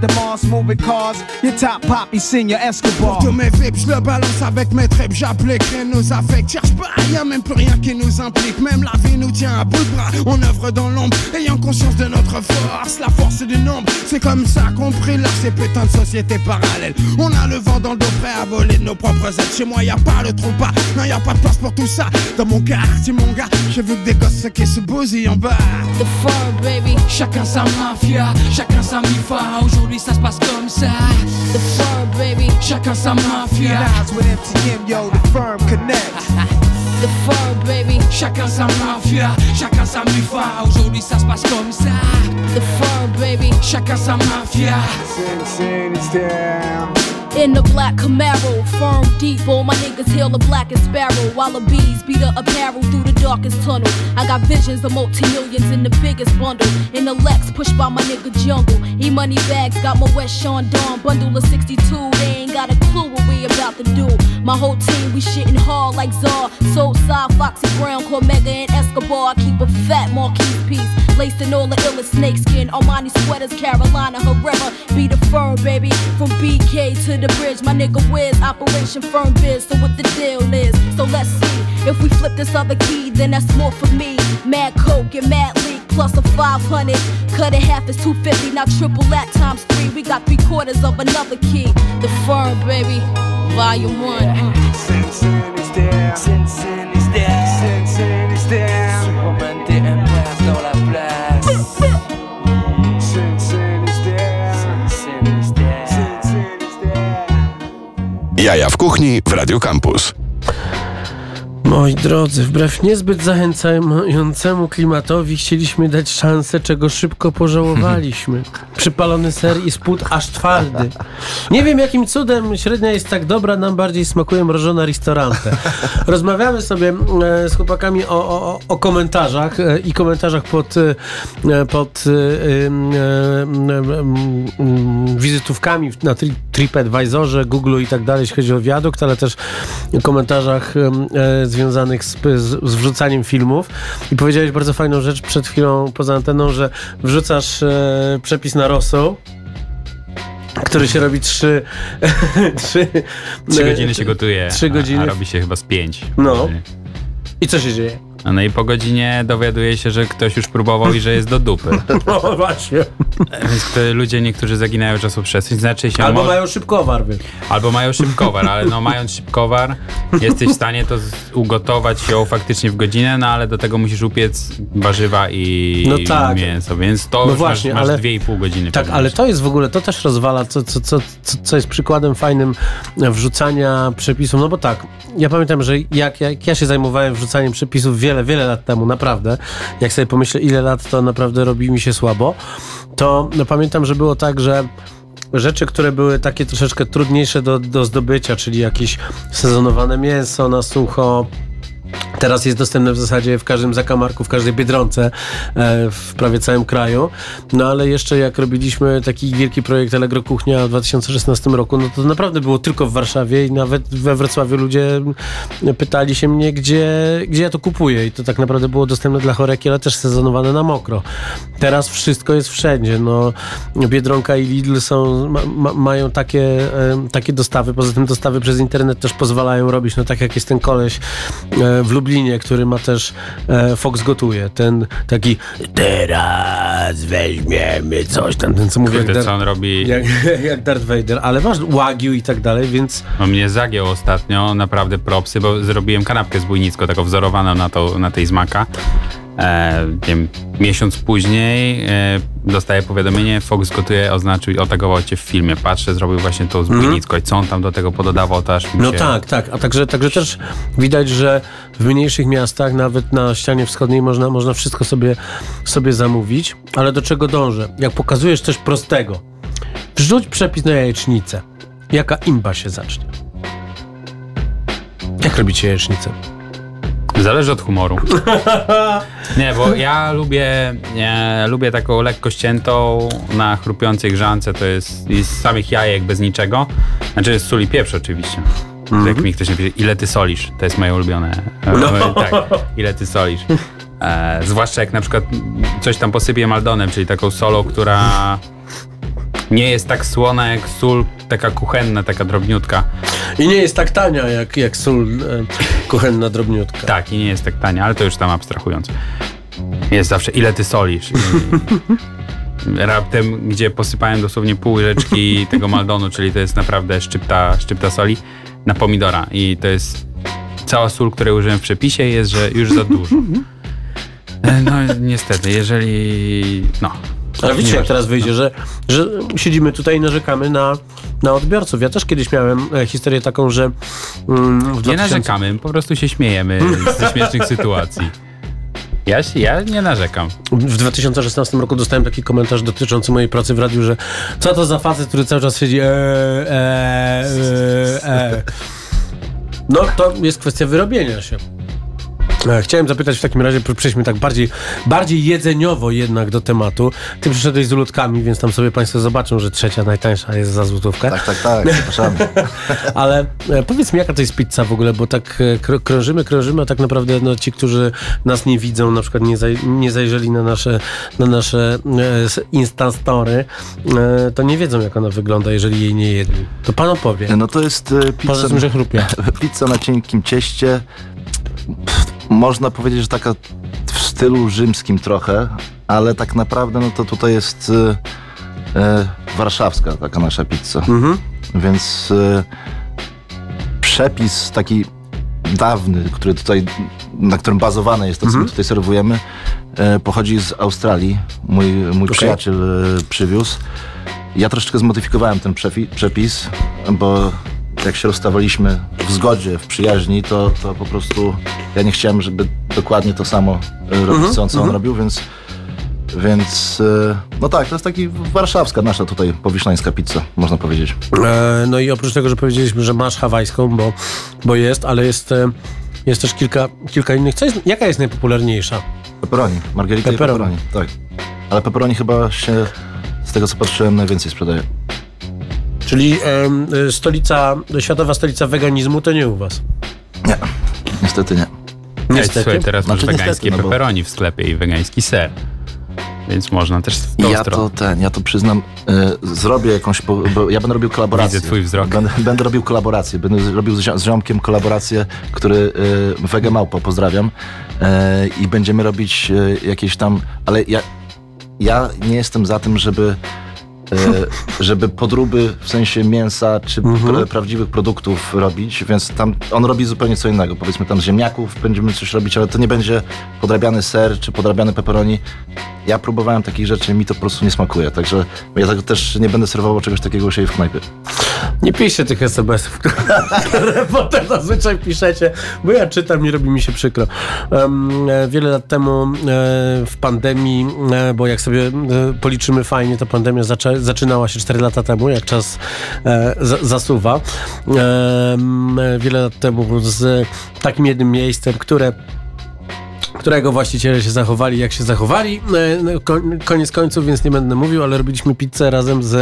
the Mars, moving cars. Your top poppy, senior Escobar. Pour tous mes vips, je le balance avec mes tripes, j'applique rien nous affecte. Cherche pas, y'a même plus rien qui nous implique. Même la vie nous tient à bout de bras. On œuvre dans l'ombre, ayant conscience de notre force. La force du nombre, c'est comme ça qu'on prie là, ces putains de sociétés parallèles. On a le vent dans le dos prêt à voler de nos propres ailes. Chez moi, y a pas le trompe pas, non, y a pas de place pour tout ça. Dans mon quartier, mon gars, j'ai vu que des gosses qui se bousillent en bas. The fur, baby. Chacun sa mafia, chacun sa mifa. Aujourd'hui ça se passe comme ça. The firm, baby. Chacun sa mafia. Nas with MTM, yo, the firm connect. *laughs* The fur, baby. Chacun sa mafia, chacun sa mifa. Aujourd'hui ça se passe comme ça. The fur, baby. Chacun sa mafia. In the black Camaro, firm deep, all my niggas hail the blackest sparrow. While the bees beat the apparel through the darkest tunnel. I got visions of multi millions in the biggest bundle. In the Lex, pushed by my nigga Jungle. E money bags, got my West Sean Dawn bundle of 62. They ain't got a clue what we about to do. My whole team, we shitting hard like Czar. Soul side, Foxy Brown, Cormega, and Escobar. I keep a fat Marquis piece. Laced in all the illest snakeskin. Armani sweaters, Carolina Herrera. Be the firm, baby. From BK to the bridge, my nigga Wiz. Operation Firm Biz, so what the deal is. So let's see. If we flip this other key, then that's more for me. Mad Coke and Mad Leak plus a 500. Cut it half is 250, now triple that times three. We got three quarters of another key. The firm, baby. Volume one. uh. Is there. Jaja w kuchni w Radio Campus. Moi drodzy, wbrew niezbyt zachęcającemu klimatowi chcieliśmy dać szansę, czego szybko pożałowaliśmy. *laughs* Przypalony ser i spód aż twardy. Nie wiem jakim cudem średnia jest tak dobra, nam bardziej smakuje mrożona ristorante. Rozmawiamy sobie e, z chłopakami o, o, o komentarzach e, i komentarzach pod, e, pod wizytówkami na tri, TripAdvisorze, Google i tak dalej, jeśli chodzi o wiadukt, ale też komentarzach e, związanych z, z, z wrzucaniem filmów. I powiedziałeś bardzo fajną rzecz przed chwilą poza anteną, że wrzucasz e, przepis na rosół, który się robi trzy... *laughs* trzy, Trzy e, godziny się gotuje, Trzy a, godziny. a robi się chyba z pięć. No. I co się dzieje? No i po godzinie dowiaduje się, że ktoś już próbował i że jest do dupy. *laughs* No właśnie. Więc ludzie niektórzy zaginają czasoprzestrzeń. Znaczy się Albo mo- mają szybkowar, wiesz. Albo mają szybkowar, ale no mając szybkowar, jesteś w stanie to ugotować ją faktycznie w godzinę, no ale do tego musisz upiec warzywa i No tak. mięso, więc to No już właśnie, masz, masz ale- dwie i pół godziny. Tak, ale to jest w ogóle, to też rozwala, co, co, co, co, co jest przykładem fajnym wrzucania przepisów. No bo tak, ja pamiętam, że jak, jak ja się zajmowałem wrzucaniem przepisów wiele, wiele lat temu, naprawdę, jak sobie pomyślę, ile lat to naprawdę robi mi się słabo, to no, pamiętam, że było tak, że rzeczy, które były takie troszeczkę trudniejsze do, do zdobycia, czyli jakieś sezonowane mięso na sucho, Teraz jest dostępne w zasadzie w każdym zakamarku, w każdej biedronce e, w prawie całym kraju. No ale jeszcze jak robiliśmy taki wielki projekt Allegro Kuchnia w 2016 roku, no to naprawdę było tylko w Warszawie i nawet we Wrocławiu ludzie pytali się mnie, gdzie, gdzie ja to kupuję. I to tak naprawdę było dostępne dla choreki, ale też sezonowane na mokro. Teraz wszystko jest wszędzie. No, Biedronka i Lidl są, ma, ma, mają takie, e, takie dostawy. Poza tym dostawy przez internet też pozwalają robić, no tak jak jest ten koleś e, w Lublinie, który ma też e, Fox Gotuje. Ten taki teraz weźmiemy coś tam, ten co mówi Kurde, jak, co on robi? jak, *laughs* jak Darth Vader, ale masz Wagyu i tak dalej, więc No mnie zagiął ostatnio, naprawdę propsy, bo zrobiłem kanapkę zbójnicką, taką wzorowaną na, to, na tej z Maka. E, nie wiem, miesiąc później e, dostaję powiadomienie, Fox gotuje, oznaczył, otagował cię w filmie. Patrzę, zrobił właśnie tą zbójnicką i co on tam do tego pododawał, to aż mi No się... tak, tak. A także, także też widać, że w mniejszych miastach, nawet na ścianie wschodniej, można, można wszystko sobie, sobie zamówić. Ale do czego dążę? Jak pokazujesz coś prostego, wrzuć przepis na jajecznicę. Jaka imba się zacznie? Jak robicie jajecznicę? Zależy od humoru. *laughs* Nie, bo ja lubię, nie, lubię taką lekko ściętą na chrupiącej grzance, to jest i z samych jajek bez niczego. Znaczy z sól i pieprz oczywiście. Jak mi ktoś napisze, ile ty solisz? To jest moje ulubione. E, No. *laughs* Tak, ile ty solisz. E, zwłaszcza jak na przykład coś tam posypię maldonem, czyli taką solą, która nie jest tak słona jak sól, taka kuchenna, taka drobniutka. I nie jest tak tania jak, jak sól e, kuchenna drobniutka. Tak, i nie jest tak tania, ale to już tam abstrahując. Jest zawsze, ile ty solisz? *laughs* Raptem, gdzie posypałem dosłownie pół łyżeczki tego maldonu, czyli to jest naprawdę szczypta, szczypta soli, na pomidora. I to jest cała sól, której użyłem w przepisie, jest, że już za dużo. E, No niestety, jeżeli... No. Ale widzicie, jak teraz wyjdzie, że, że siedzimy tutaj i narzekamy na, na odbiorców. Ja też kiedyś miałem e, historię taką, że mm, Nie 2000 narzekamy, po prostu się śmiejemy ze śmiesznych sytuacji. Ja, się, ja nie narzekam. W 2016 roku dostałem taki komentarz dotyczący mojej pracy w radiu, że co to za facet, który cały czas siedzi e, e, e, e. No to jest kwestia wyrobienia się. E, Chciałem zapytać w takim razie, przejdźmy tak bardziej, bardziej jedzeniowo jednak do tematu. Ty przyszedłeś z ulotkami, więc tam sobie Państwo zobaczą, że trzecia najtańsza jest za złotówkę. Tak, tak, tak, zapraszamy. *laughs* Ale e, powiedz mi, jaka to jest pizza w ogóle, bo tak e, krą- krążymy, krążymy, a tak naprawdę no, ci, którzy nas nie widzą, na przykład nie, zaj- nie zajrzeli na nasze, na nasze e, Instastory, to nie wiedzą, jak ona wygląda, jeżeli jej nie jedli. To pan opowie. No to jest pizza, Poza tym, że chrupie. *laughs* pizza na cienkim cieście. Pff, Można powiedzieć, że taka w stylu rzymskim trochę, ale tak naprawdę no to tutaj jest e, e, warszawska taka nasza pizza. Mhm. Więc e, przepis taki dawny, który tutaj, na którym bazowane jest to, co my tutaj serwujemy, e, pochodzi z Australii. Mój, mój przyjaciel e, przywiózł. Ja troszeczkę zmodyfikowałem ten przefi- przepis, bo jak się rozstawaliśmy w zgodzie, w przyjaźni, to, to po prostu ja nie chciałem, żeby dokładnie to samo e, robić, co, on- co on robił, więc więc e, no tak, to jest taki warszawska nasza tutaj powiszlańska pizza, można powiedzieć. E, no i oprócz tego, że powiedzieliśmy, że masz hawajską, bo, bo jest, ale jest, e, jest też kilka, kilka innych. Co jest, jaka jest najpopularniejsza? Pepperoni, margarita Pepperoni. i pepperoni, tak. Ale pepperoni chyba się, z tego co patrzyłem, najwięcej sprzedaje. Czyli e, stolica, światowa stolica weganizmu to nie u was. Nie, niestety nie. Ej, Niestety. słuchaj, teraz Znaczy, masz niestety, wegańskie no bo- pepperoni w sklepie i wegański ser. Więc można też w tą Ja stronę. to ten, ja to przyznam, y, zrobię jakąś, bo ja będę robił kolaborację. Widzę twój wzrok. Będę, będę robił kolaborację, będę robił z, zio- z ziomkiem kolaborację, który, y, Wege Małpa, pozdrawiam, y, i będziemy robić y, jakieś tam, ale ja, ja nie jestem za tym, żeby żeby podróby w sensie mięsa czy pra, prawdziwych produktów robić, więc tam on robi zupełnie co innego. Powiedzmy tam z ziemniaków będziemy coś robić, ale to nie będzie podrabiany ser czy podrabiany pepperoni. Ja próbowałem takich rzeczy, mi to po prostu nie smakuje, także ja tego też nie będę serwował czegoś takiego u siebie w knajpie. Nie piszcie tych SMS-ów, które, *laughs* potem zazwyczaj piszecie, bo ja czytam i robi mi się przykro. E, wiele lat temu e, w pandemii, e, bo jak sobie policzymy fajnie, to pandemia zaczynała się 4 lata temu, jak czas za, zasuwa. Wiele lat temu z takim jednym miejscem, które którego właściciele się zachowali, jak się zachowali. E, no, ko- Koniec końców, więc nie będę mówił, ale robiliśmy pizzę razem z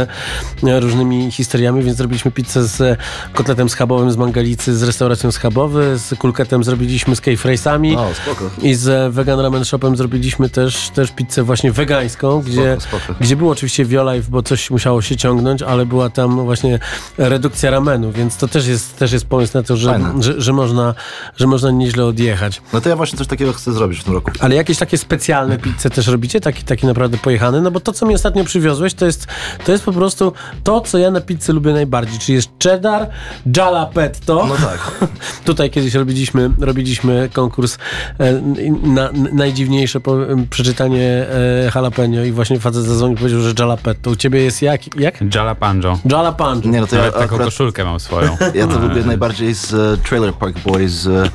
e, różnymi historiami, więc zrobiliśmy pizzę z kotletem schabowym z Mangalicy, z restauracją schabowy, z kulketem zrobiliśmy z keyfrace'ami i z Vegan Ramen Shopem zrobiliśmy też, też pizzę właśnie wegańską, gdzie, spoko. gdzie było oczywiście Violife, bo coś musiało się ciągnąć, ale była tam właśnie redukcja ramenu, więc to też jest, też jest pomysł na to, że, że, że, można, że można nieźle odjechać. No to ja właśnie coś takiego chcę zrobić w tym roku. Ale jakieś takie specjalne pizze też robicie? Taki, taki naprawdę pojechany? No bo to, co mi ostatnio przywiozłeś, to jest, to jest po prostu to, co ja na pizzy lubię najbardziej, czyli jest cheddar, jalapetto. No tak. *laughs* Tutaj kiedyś robiliśmy, robiliśmy konkurs e, na, na najdziwniejsze po, przeczytanie e, jalapeno i właśnie facet zadzwonił i powiedział, że jalapetto. U ciebie jest jak? jak? Jalapano. Jalapano. Nie, no to ja Nawet taką akurat, koszulkę mam swoją. *laughs* ja to lubię najbardziej z e, Trailer Park Boys. J-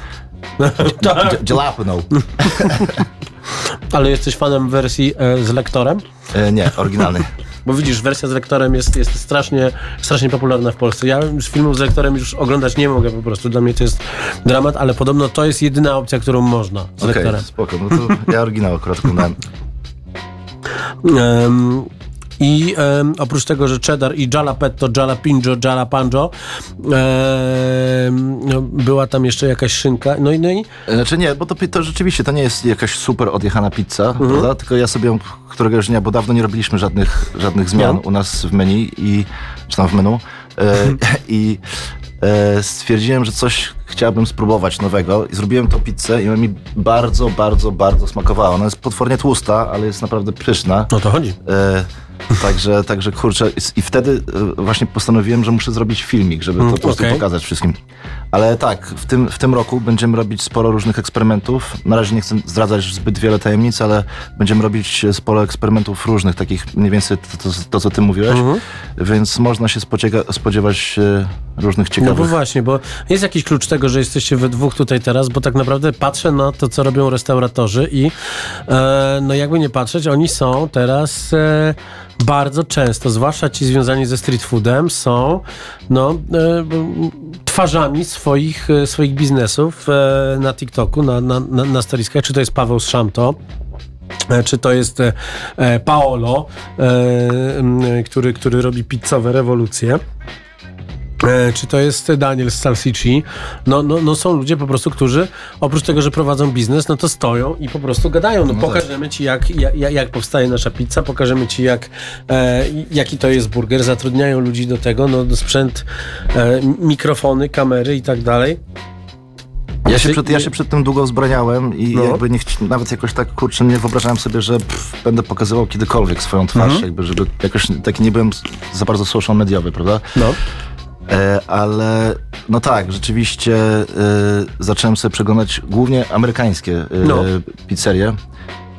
*laughs* Jalapeno. *laughs* Ale jesteś fanem wersji e, z lektorem? E, nie, oryginalny. Bo widzisz, wersja z lektorem jest, jest strasznie, strasznie popularna w Polsce. Ja z filmów z lektorem już oglądać nie mogę po prostu. Dla mnie to jest dramat, ale podobno to jest jedyna opcja, którą można z Okej, lektorem. spoko. No to ja oryginał akurat oglądałem. Em, I em, oprócz tego, że cheddar i jalapetto, jalapinjo, jalapanjo, em, no, była tam jeszcze jakaś szynka. No i, no i Znaczy nie, bo to, to rzeczywiście to nie jest jakaś super odjechana pizza, Mhm. prawda? Tylko ja sobie któregoś dnia, bo dawno nie robiliśmy żadnych, żadnych zmian No. u nas w menu i czy tam w menu e, *laughs* i e, stwierdziłem, że coś chciałbym spróbować nowego i zrobiłem tą pizzę i ona mi bardzo, bardzo, bardzo smakowała. Ona jest potwornie tłusta, ale jest naprawdę pyszna. o to chodzi. E, *laughs* także, także kurczę, i- wtedy e, właśnie postanowiłem, że muszę zrobić filmik, żeby to po prostu pokazać wszystkim. Ale tak, w tym, w tym roku będziemy robić sporo różnych eksperymentów. Na razie nie chcę zdradzać zbyt wiele tajemnic, ale będziemy robić sporo eksperymentów różnych, takich mniej więcej to, to, to co ty mówiłeś, Mhm. więc można się spodziewać e, różnych No ciekawych... bo właśnie, bo jest jakiś klucz tego, że jesteście we dwóch tutaj teraz, bo tak naprawdę patrzę na to, co robią restauratorzy i e, no jakby nie patrzeć, oni są teraz e, bardzo często, zwłaszcza ci związani ze street foodem, są no, e, twarzami swoich, e, swoich biznesów e, na TikToku, na, na, na, na czy to jest Paweł Szamto, E, Czy to jest Paolo, który, który robi pizzowe rewolucje? E, Czy to jest Daniel z Salsici? No, no, no są ludzie po prostu, którzy oprócz tego, że prowadzą biznes, no to stoją i po prostu gadają. No, pokażemy ci, jak, jak, jak powstaje nasza pizza, pokażemy ci, jak, e, jaki to jest burger. Zatrudniają ludzi do tego, no sprzęt, e, mikrofony, kamery i tak dalej. Ja się, przed, ja się przed tym długo wzbraniałem i No. jakby nie nawet jakoś tak kurczę nie wyobrażałem sobie, że pff, będę pokazywał kiedykolwiek swoją twarz, Mhm. jakby, żeby jakoś taki nie byłem za bardzo social mediowy, prawda? No. E, ale no tak, rzeczywiście e, zacząłem sobie przeglądać głównie amerykańskie e, No. pizzerie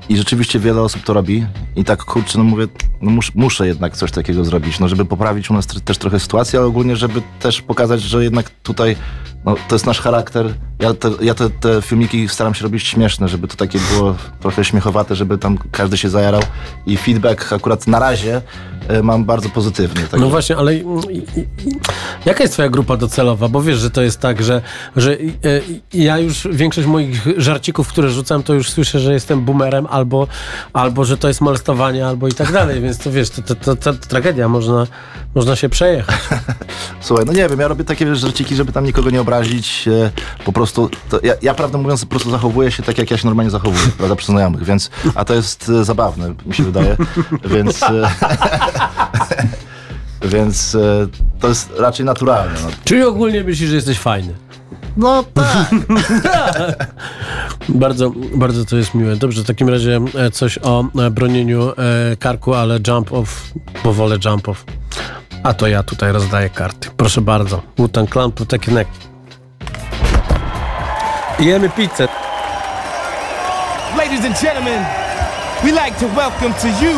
i rzeczywiście wiele osób to robi i tak kurczę, no mówię, no mus, muszę jednak coś takiego zrobić, no żeby poprawić u nas też trochę sytuację, ale ogólnie, żeby też pokazać, że jednak tutaj no, to jest nasz charakter. Ja, te, ja te, te filmiki staram się robić śmieszne, żeby to takie było trochę śmiechowate, żeby tam każdy się zajarał i feedback akurat na razie e, mam bardzo pozytywny. No Także- właśnie, ale jaka jest twoja grupa docelowa? Bo wiesz, że to jest tak, że, że e, ja już większość moich żarcików, które rzucam, to już słyszę, że jestem boomerem albo, albo że to jest molestowanie, albo i tak dalej, więc to wiesz, to, to, to, to tragedia, można, można się przejechać. *laughs* Słuchaj, no nie wiem, ja robię takie żarciki, żeby tam nikogo nie obrazić. E, po prostu, to ja, ja prawdę mówiąc po prostu zachowuję się tak, jak ja się normalnie zachowuję, prawda, przy znajomych, więc, a to jest e, zabawne, mi się wydaje, *laughs* więc, e, *laughs* więc e, to jest raczej naturalne. No, Czyli ogólnie myślisz, że jesteś fajny. no tak. *laughs* Bardzo, bardzo to jest miłe. Dobrze, w takim razie coś o bronieniu karku, ale jump off, bo wolę jump off. A to ja tutaj rozdaję karty. Proszę bardzo. Wu-Tang Clan, Protect Neck. Jemy pizzę. Ladies and gentlemen, we like to welcome to you,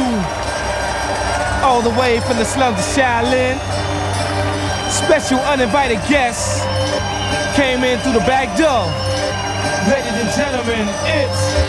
all the way from the slums of Shaolin, Special uninvited guests came in through the back door. Ladies and gentlemen, it's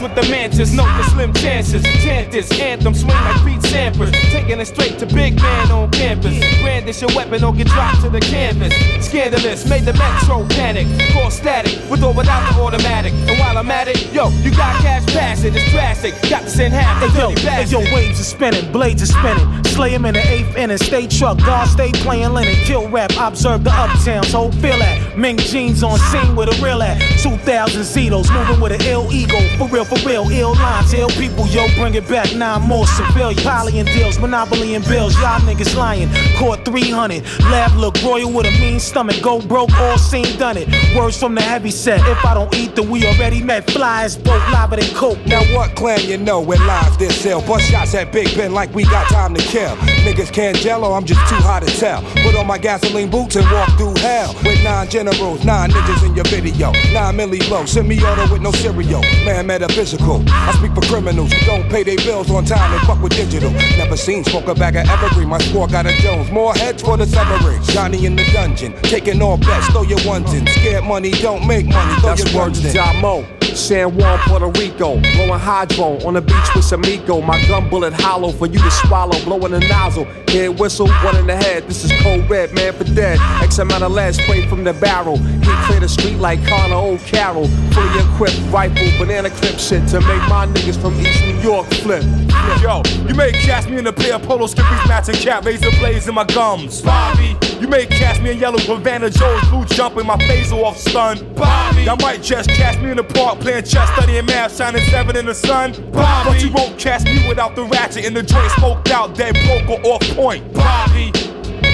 Dance with the mantis, no the slim chances. Chant this anthem, swing like Pete Sampras. Taking it straight to big man on campus. Brandish your weapon or get dropped to the canvas. Scandalous, made the metro panic. Cause static, with or without the automatic. And while I'm at it, yo, you got cash passing, it's drastic. Got to send half the yo, bastard. yo, waves are spinning, blades are spinning. Slay him in the eighth inning, stay truck, guard stay playing linen. Kill rap, observe the uptown, so feel that. Ming jeans on scene with a real at. 2000 Zetos, moving with an ill ego. For real, for real, ill lines, ill people, yo, bring it back. Nine more civilian. And deals, monopoly and bills, y'all niggas lying. Court 300, lab look royal with a mean stomach. Go broke, all seen, done it. Words from the heavy set. If I don't eat, then we already met. Flies, both live than coke. Now what clan you know when lives this sell? Bust shots at Big Ben like we got time to kill. Niggas can't or I'm just too hot to tell. Put on my gasoline boots and walk through hell. With nine generals, nine niggas in your video. Nine milli blow, semi-auto with no cereal. Man metaphysical. I speak for criminals who don't pay their bills on time and fuck with digital. Never seen smoke a bag of evergreen. My squad got a Jones. More heads for the Severage. Johnny in the dungeon. Taking all bets, throw your ones in. Scared money don't make money, throw That's your words in. Jamo. San Juan, Puerto Rico. Blowing hydro on the beach with Samigo. My gun bullet hollow for you to swallow. Blowing a nozzle. Head whistle, one in the head. This is cold red, man for dead. X amount of lead sprayed from the barrel. He clear the street like Connor O'Carroll. Fully equipped rifle, banana clip shit to make my niggas from East New York flip. Yo, you may catch me in a pair of polo skippies, matching cat razor blades in my gums. Bobby, you may catch me in yellow Havana Joe's boots jumping my face off stun. Bobby, y'all might just catch me in the park playing chess, studying math, shining seven in the sun. Bobby, but you won't catch me without the ratchet in the joint, smoked out, dead broke or off point. Bobby.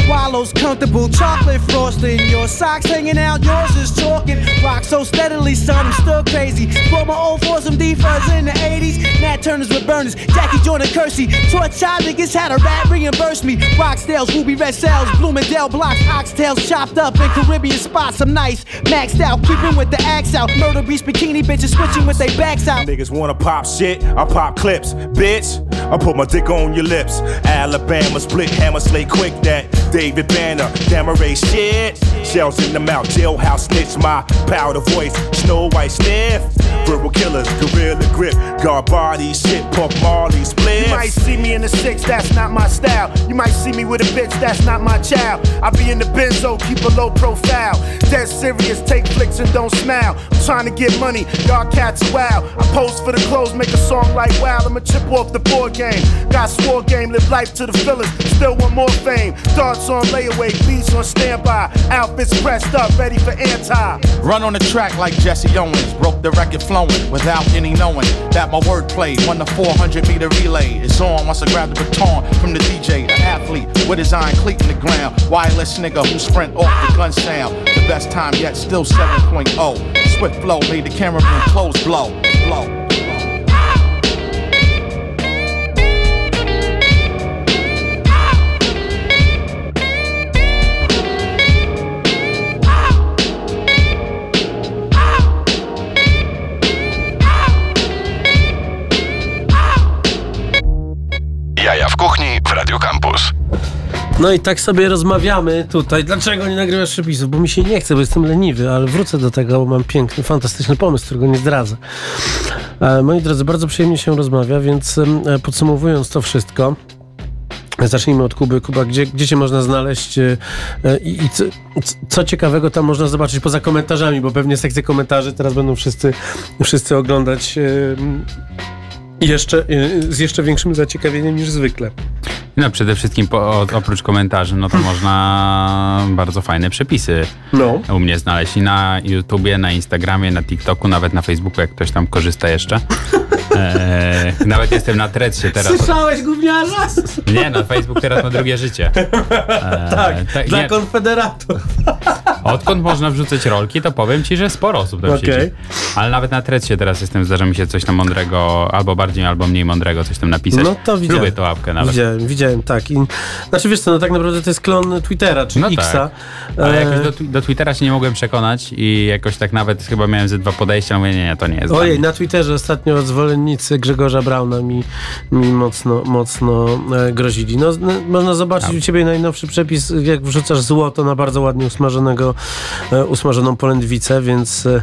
Wallows comfortable, chocolate frosting. Your socks hanging out, yours is talking. Rock so steadily, son, I'm still crazy. Brought my old for some D-Fuzz in the 80s. Nat Turners with burners, Jackie Jordan Kersey. Torch child niggas had a rat reimburse me. Rockstales, ruby red cells, Bloomingdale blocks, oxtails chopped up in Caribbean spots. I'm nice, maxed out, keeping with the axe out. Murder beast bikini bitches switching with their backs out. Niggas wanna pop shit, I pop clips. Bitch, I put my dick on your lips. Alabama split hammer slay quick that. David Banner, Damaray shit. Shells in the mouth, jailhouse snitch, my powder voice. Snow White sniff. Verbal killers, gorilla grip. Guard body shit, Puff Marley split. You might see me in the six, that's not my style. You might see me with a bitch, that's not my child. I be in the benzo, keep a low profile. Dead serious, take flicks and don't smile. I'm trying to get money, y'all cats are wild. I pose for the clothes, make a song like wow. I'ma chip off the board game. Got swore game, live life to the fullest. Still want more fame. Darts on layaway, beats on standby. Outfits pressed up, ready for anti. Run on the track like Jesse Owens, broke the record flowing without any knowing that my wordplay won the 400 meter relay. It's on once I grab the baton from the DJ, an athlete with his iron cleat in the ground. Wireless nigga who sprint off the gun sound. The best time yet, still 7.0. Swift flow made the cameraman clothes blow, blow. No i tak sobie rozmawiamy tutaj. Dlaczego nie nagrywasz przepisów? Bo mi się nie chce, bo jestem leniwy, ale wrócę do tego, bo mam piękny, fantastyczny pomysł, którego nie zdradzę. E, moi drodzy, bardzo przyjemnie się rozmawia, więc e, podsumowując to wszystko, Zacznijmy od Kuby. Kuba, gdzie, gdzie cię można znaleźć e, i, i co, co ciekawego tam można zobaczyć poza komentarzami, bo pewnie sekcje komentarzy teraz będą wszyscy, wszyscy oglądać jeszcze, z jeszcze większym zaciekawieniem niż zwykle. No przede wszystkim po, oprócz komentarzy, no to można bardzo fajne przepisy no. u mnie znaleźć i na YouTubie, na Instagramie, na TikToku, nawet na Facebooku, jak ktoś tam korzysta jeszcze. Eee, nawet jestem na Threadsie teraz. Słyszałeś, gówniarza? Nie, no Facebook teraz ma drugie życie. Eee, tak, dla nie, konfederatów. Odkąd można wrzucać rolki, to powiem ci, że sporo osób tam Okej. siedzi. Ale nawet na tresie teraz jestem, zdarza mi się coś tam mądrego, albo bardziej, albo mniej mądrego, coś tam napisać. No to widziałem. Lubię tą łapkę nawet. Widziałem, widziałem, tak. I, znaczy wiesz co, no tak naprawdę to jest klon Twittera, czy No Xa. tak. Ale E, jakoś do, do Twittera się nie mogłem przekonać i jakoś tak nawet chyba miałem ze dwa podejścia, mówię, nie, nie, to nie jest Ojej, na Twitterze ostatnio zwolennicy Grzegorza Brauna mi, mi mocno, mocno e, grozili. No, no, można zobaczyć u ciebie najnowszy przepis, jak wrzucasz złoto na bardzo ładnie usmażonego, e, usmażoną polędwicę, więc... E,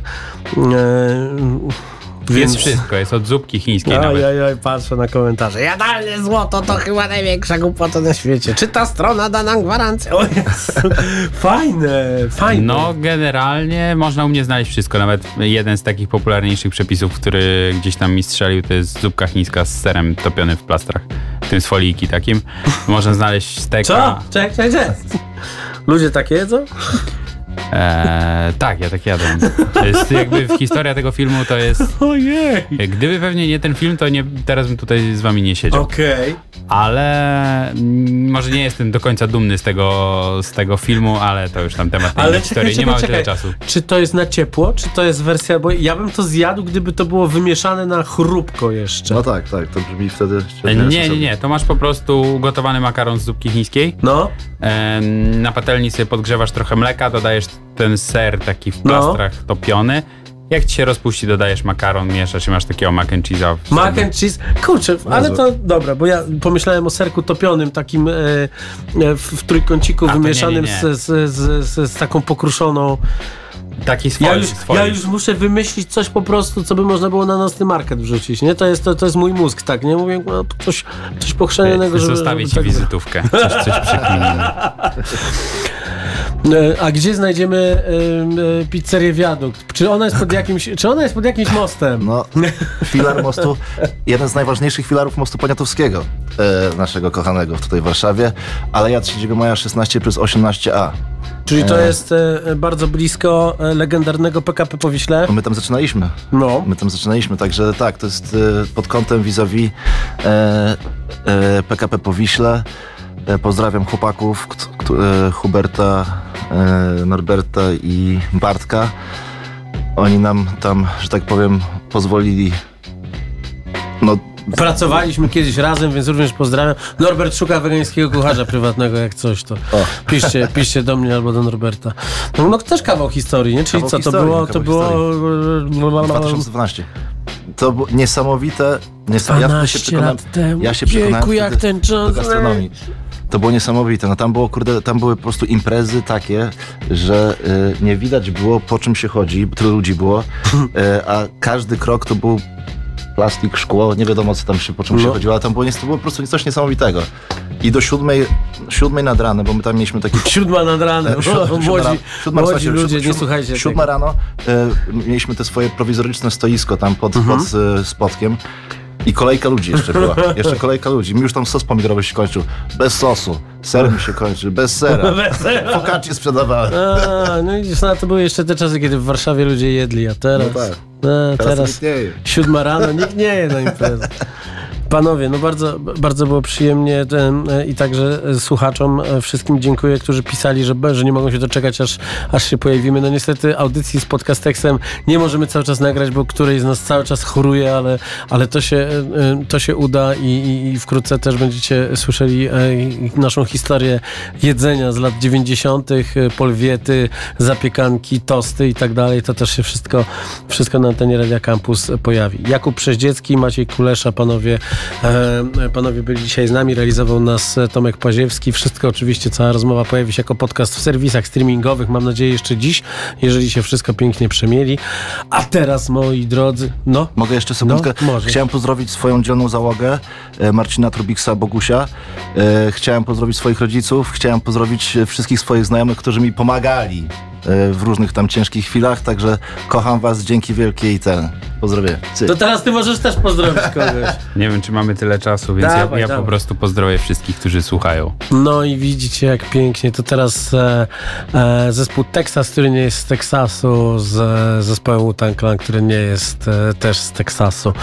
e, Jest wszystko, jest od zupki chińskiej nawet. Oj, oj, oj, patrzę na komentarze. Jadalne złoto to chyba największa głupota na świecie. Czy ta strona da nam gwarancję? O Jezu, *laughs* fajne, fajne. No, generalnie można u mnie znaleźć wszystko. Nawet jeden z takich popularniejszych przepisów, który gdzieś tam mi strzelił, to jest zupka chińska z serem topionym w plastrach. Tym z foliki takim. Można znaleźć steka. Co? Czekaj, czekaj, czekaj. *laughs* Ludzie tak jedzą? Eee, tak, ja tak jadłem. To jest jakby historia tego filmu to jest... Ojej! Gdyby pewnie nie ten film, to nie, teraz bym tutaj z wami nie siedział. Okej. Ale mm, może nie jestem do końca dumny z tego, z tego filmu, ale to już tam temat Ale historii. czekaj, nie mamy czekaj, tyle czekaj. czasu. Czy to jest na ciepło, czy to jest wersja, bo ja bym to zjadł, gdyby to było wymieszane na chrupko jeszcze. No tak, tak, to brzmi wtedy... E, Nie, nie, nie. To masz po prostu gotowany makaron z zupki chińskiej. No. Em, Na patelni sobie podgrzewasz trochę mleka, dodajesz ten ser taki w No. plastrach topiony. Jak ci się rozpuści, dodajesz makaron, mieszasz i masz takiego mac and cheese'a. Mac and cheese. Kurczę, ale to dobra, bo ja pomyślałem o serku topionym, takim e, e, w, w trójkąciku A, to nie, wymieszanym nie, nie. Z, z, z, z, taką pokruszoną. Taki z Ja już, folii. ja już muszę wymyślić coś po prostu, co by można było na nocny market wrzucić, nie? To jest, to, to jest mój mózg, tak, nie? Mówię, no, coś, coś pochrzanionego, żeby... Zostawię żeby ci tak- wizytówkę. Coś, coś *laughs* A gdzie znajdziemy e, e, pizzerię Wiadukt? Czy ona jest pod jakimś, czy ona jest pod jakimś mostem? No, filar mostu, jeden z najważniejszych filarów mostu Poniatowskiego, e, naszego kochanego tutaj w Warszawie, Aleja 3 Maja 16 plus 18a. Czyli to E, jest e, bardzo blisko e, legendarnego PKP Powiśle. My tam zaczynaliśmy. No. My tam zaczynaliśmy, także tak, to jest e, pod kątem vis-a-vis e, e, PKP Powiśle. E, pozdrawiam chłopaków, e, Huberta, e, Norberta i Bartka. Oni nam tam, że tak powiem, pozwolili no, Pracowaliśmy kiedyś razem, więc również pozdrawiam. Norbert szuka wegańskiego kucharza prywatnego, jak coś, to piszcie, piszcie do mnie albo do Norberta. No, no też kawał historii, nie? Czyli Kawał co, to historii, było, kawał to było... 2012. *laughs* To było niesamowite. niesa- ja 12 przekonałem- lat temu. Ja się przekonałem Jejku, jak ten czas do gastronomii. To było niesamowite. No tam było, kurde, tam były po prostu imprezy takie, że y, nie widać było po czym się chodzi, bo tyle ludzi było, *laughs* y, a każdy krok to był plastik, szkło, nie wiadomo co tam się, po czym się No. chodziło, ale tam było, to było po prostu coś niesamowitego. I do siódmej, siódmej nad ranem, bo my tam mieliśmy taki... *laughs* Siódma nad ranem. Siódma- *laughs* siódma Młodzi- siódma- ludzie, siódma- nie słuchajcie Siódma tego. rano e, mieliśmy te swoje prowizoryczne stoisko tam pod, Mhm. pod spotkiem. I kolejka ludzi jeszcze była. Jeszcze kolejka ludzi. Mi już tam sos pomidorowy się kończył. Bez sosu. Ser mi się kończy. *laughs* Bez sera. Focaccia sprzedawałem. A, no widzisz, no, to były jeszcze te czasy, kiedy w Warszawie ludzie jedli, a teraz... No tak. Teraz teraz nikt nie je. siódma rano, nikt nie je na imprezę. *laughs* Panowie, no bardzo, bardzo było przyjemnie e, i także e, słuchaczom e, wszystkim dziękuję, którzy pisali, że, że nie mogą się doczekać, aż, aż się pojawimy. No niestety audycji z podcastekstem nie możemy cały czas nagrać, bo któryś z nas cały czas choruje, ale, ale to, się, to się uda i, i, wkrótce też będziecie słyszeli naszą historię jedzenia z lat 90., e, polwiety, zapiekanki, tosty i tak dalej. To też się wszystko, wszystko na antenie Radia Campus pojawi. Jakub Przeździecki, Maciej Kulesza, panowie, panowie byli dzisiaj z nami, realizował nas e, Tomek Paziewski. Wszystko oczywiście, cała rozmowa pojawi się jako podcast w serwisach streamingowych, mam nadzieję jeszcze dziś, jeżeli się wszystko pięknie przemieli. A teraz, moi drodzy, no. Mogę jeszcze sekundkę? No, możesz. Chciałem pozdrowić swoją dzielną załogę, e, Marcina Trubiksa, Bogusia. E, Chciałem pozdrowić swoich rodziców, chciałem pozdrowić e, wszystkich swoich znajomych, którzy mi pomagali e, w różnych tam ciężkich chwilach, także kocham was, dzięki wielkie i ten. Pozdrowienia. Cyk. To teraz ty możesz też pozdrowić kogoś. *laughs* Nie wiem, czy mamy tyle czasu, więc Dawaj, ja, ja po dawaj. prostu pozdrowię wszystkich, którzy słuchają. No i widzicie jak pięknie. To teraz e, e, zespół Texas, który nie jest z Teksasu, z e, zespołem Wu-Tang Clan, który nie jest e, też z Teksasu, e,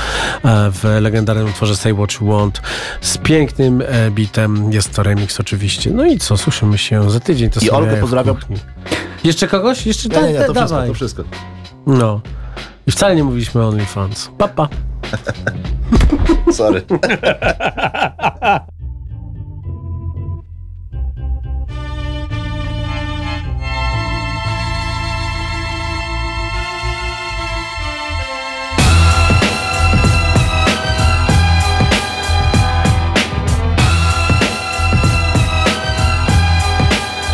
w legendarnym utworze Say What You Want, z pięknym e, bitem. Jest to remix oczywiście. No i co, słyszymy się za tydzień. To I w pozdrawiam. Jeszcze kogoś? Jeszcze Nie, nie, nie, to wszystko, to wszystko. No. I wcale nie mówiliśmy o OnlyFans. Pa, pa. *laughs* Sorry. *laughs*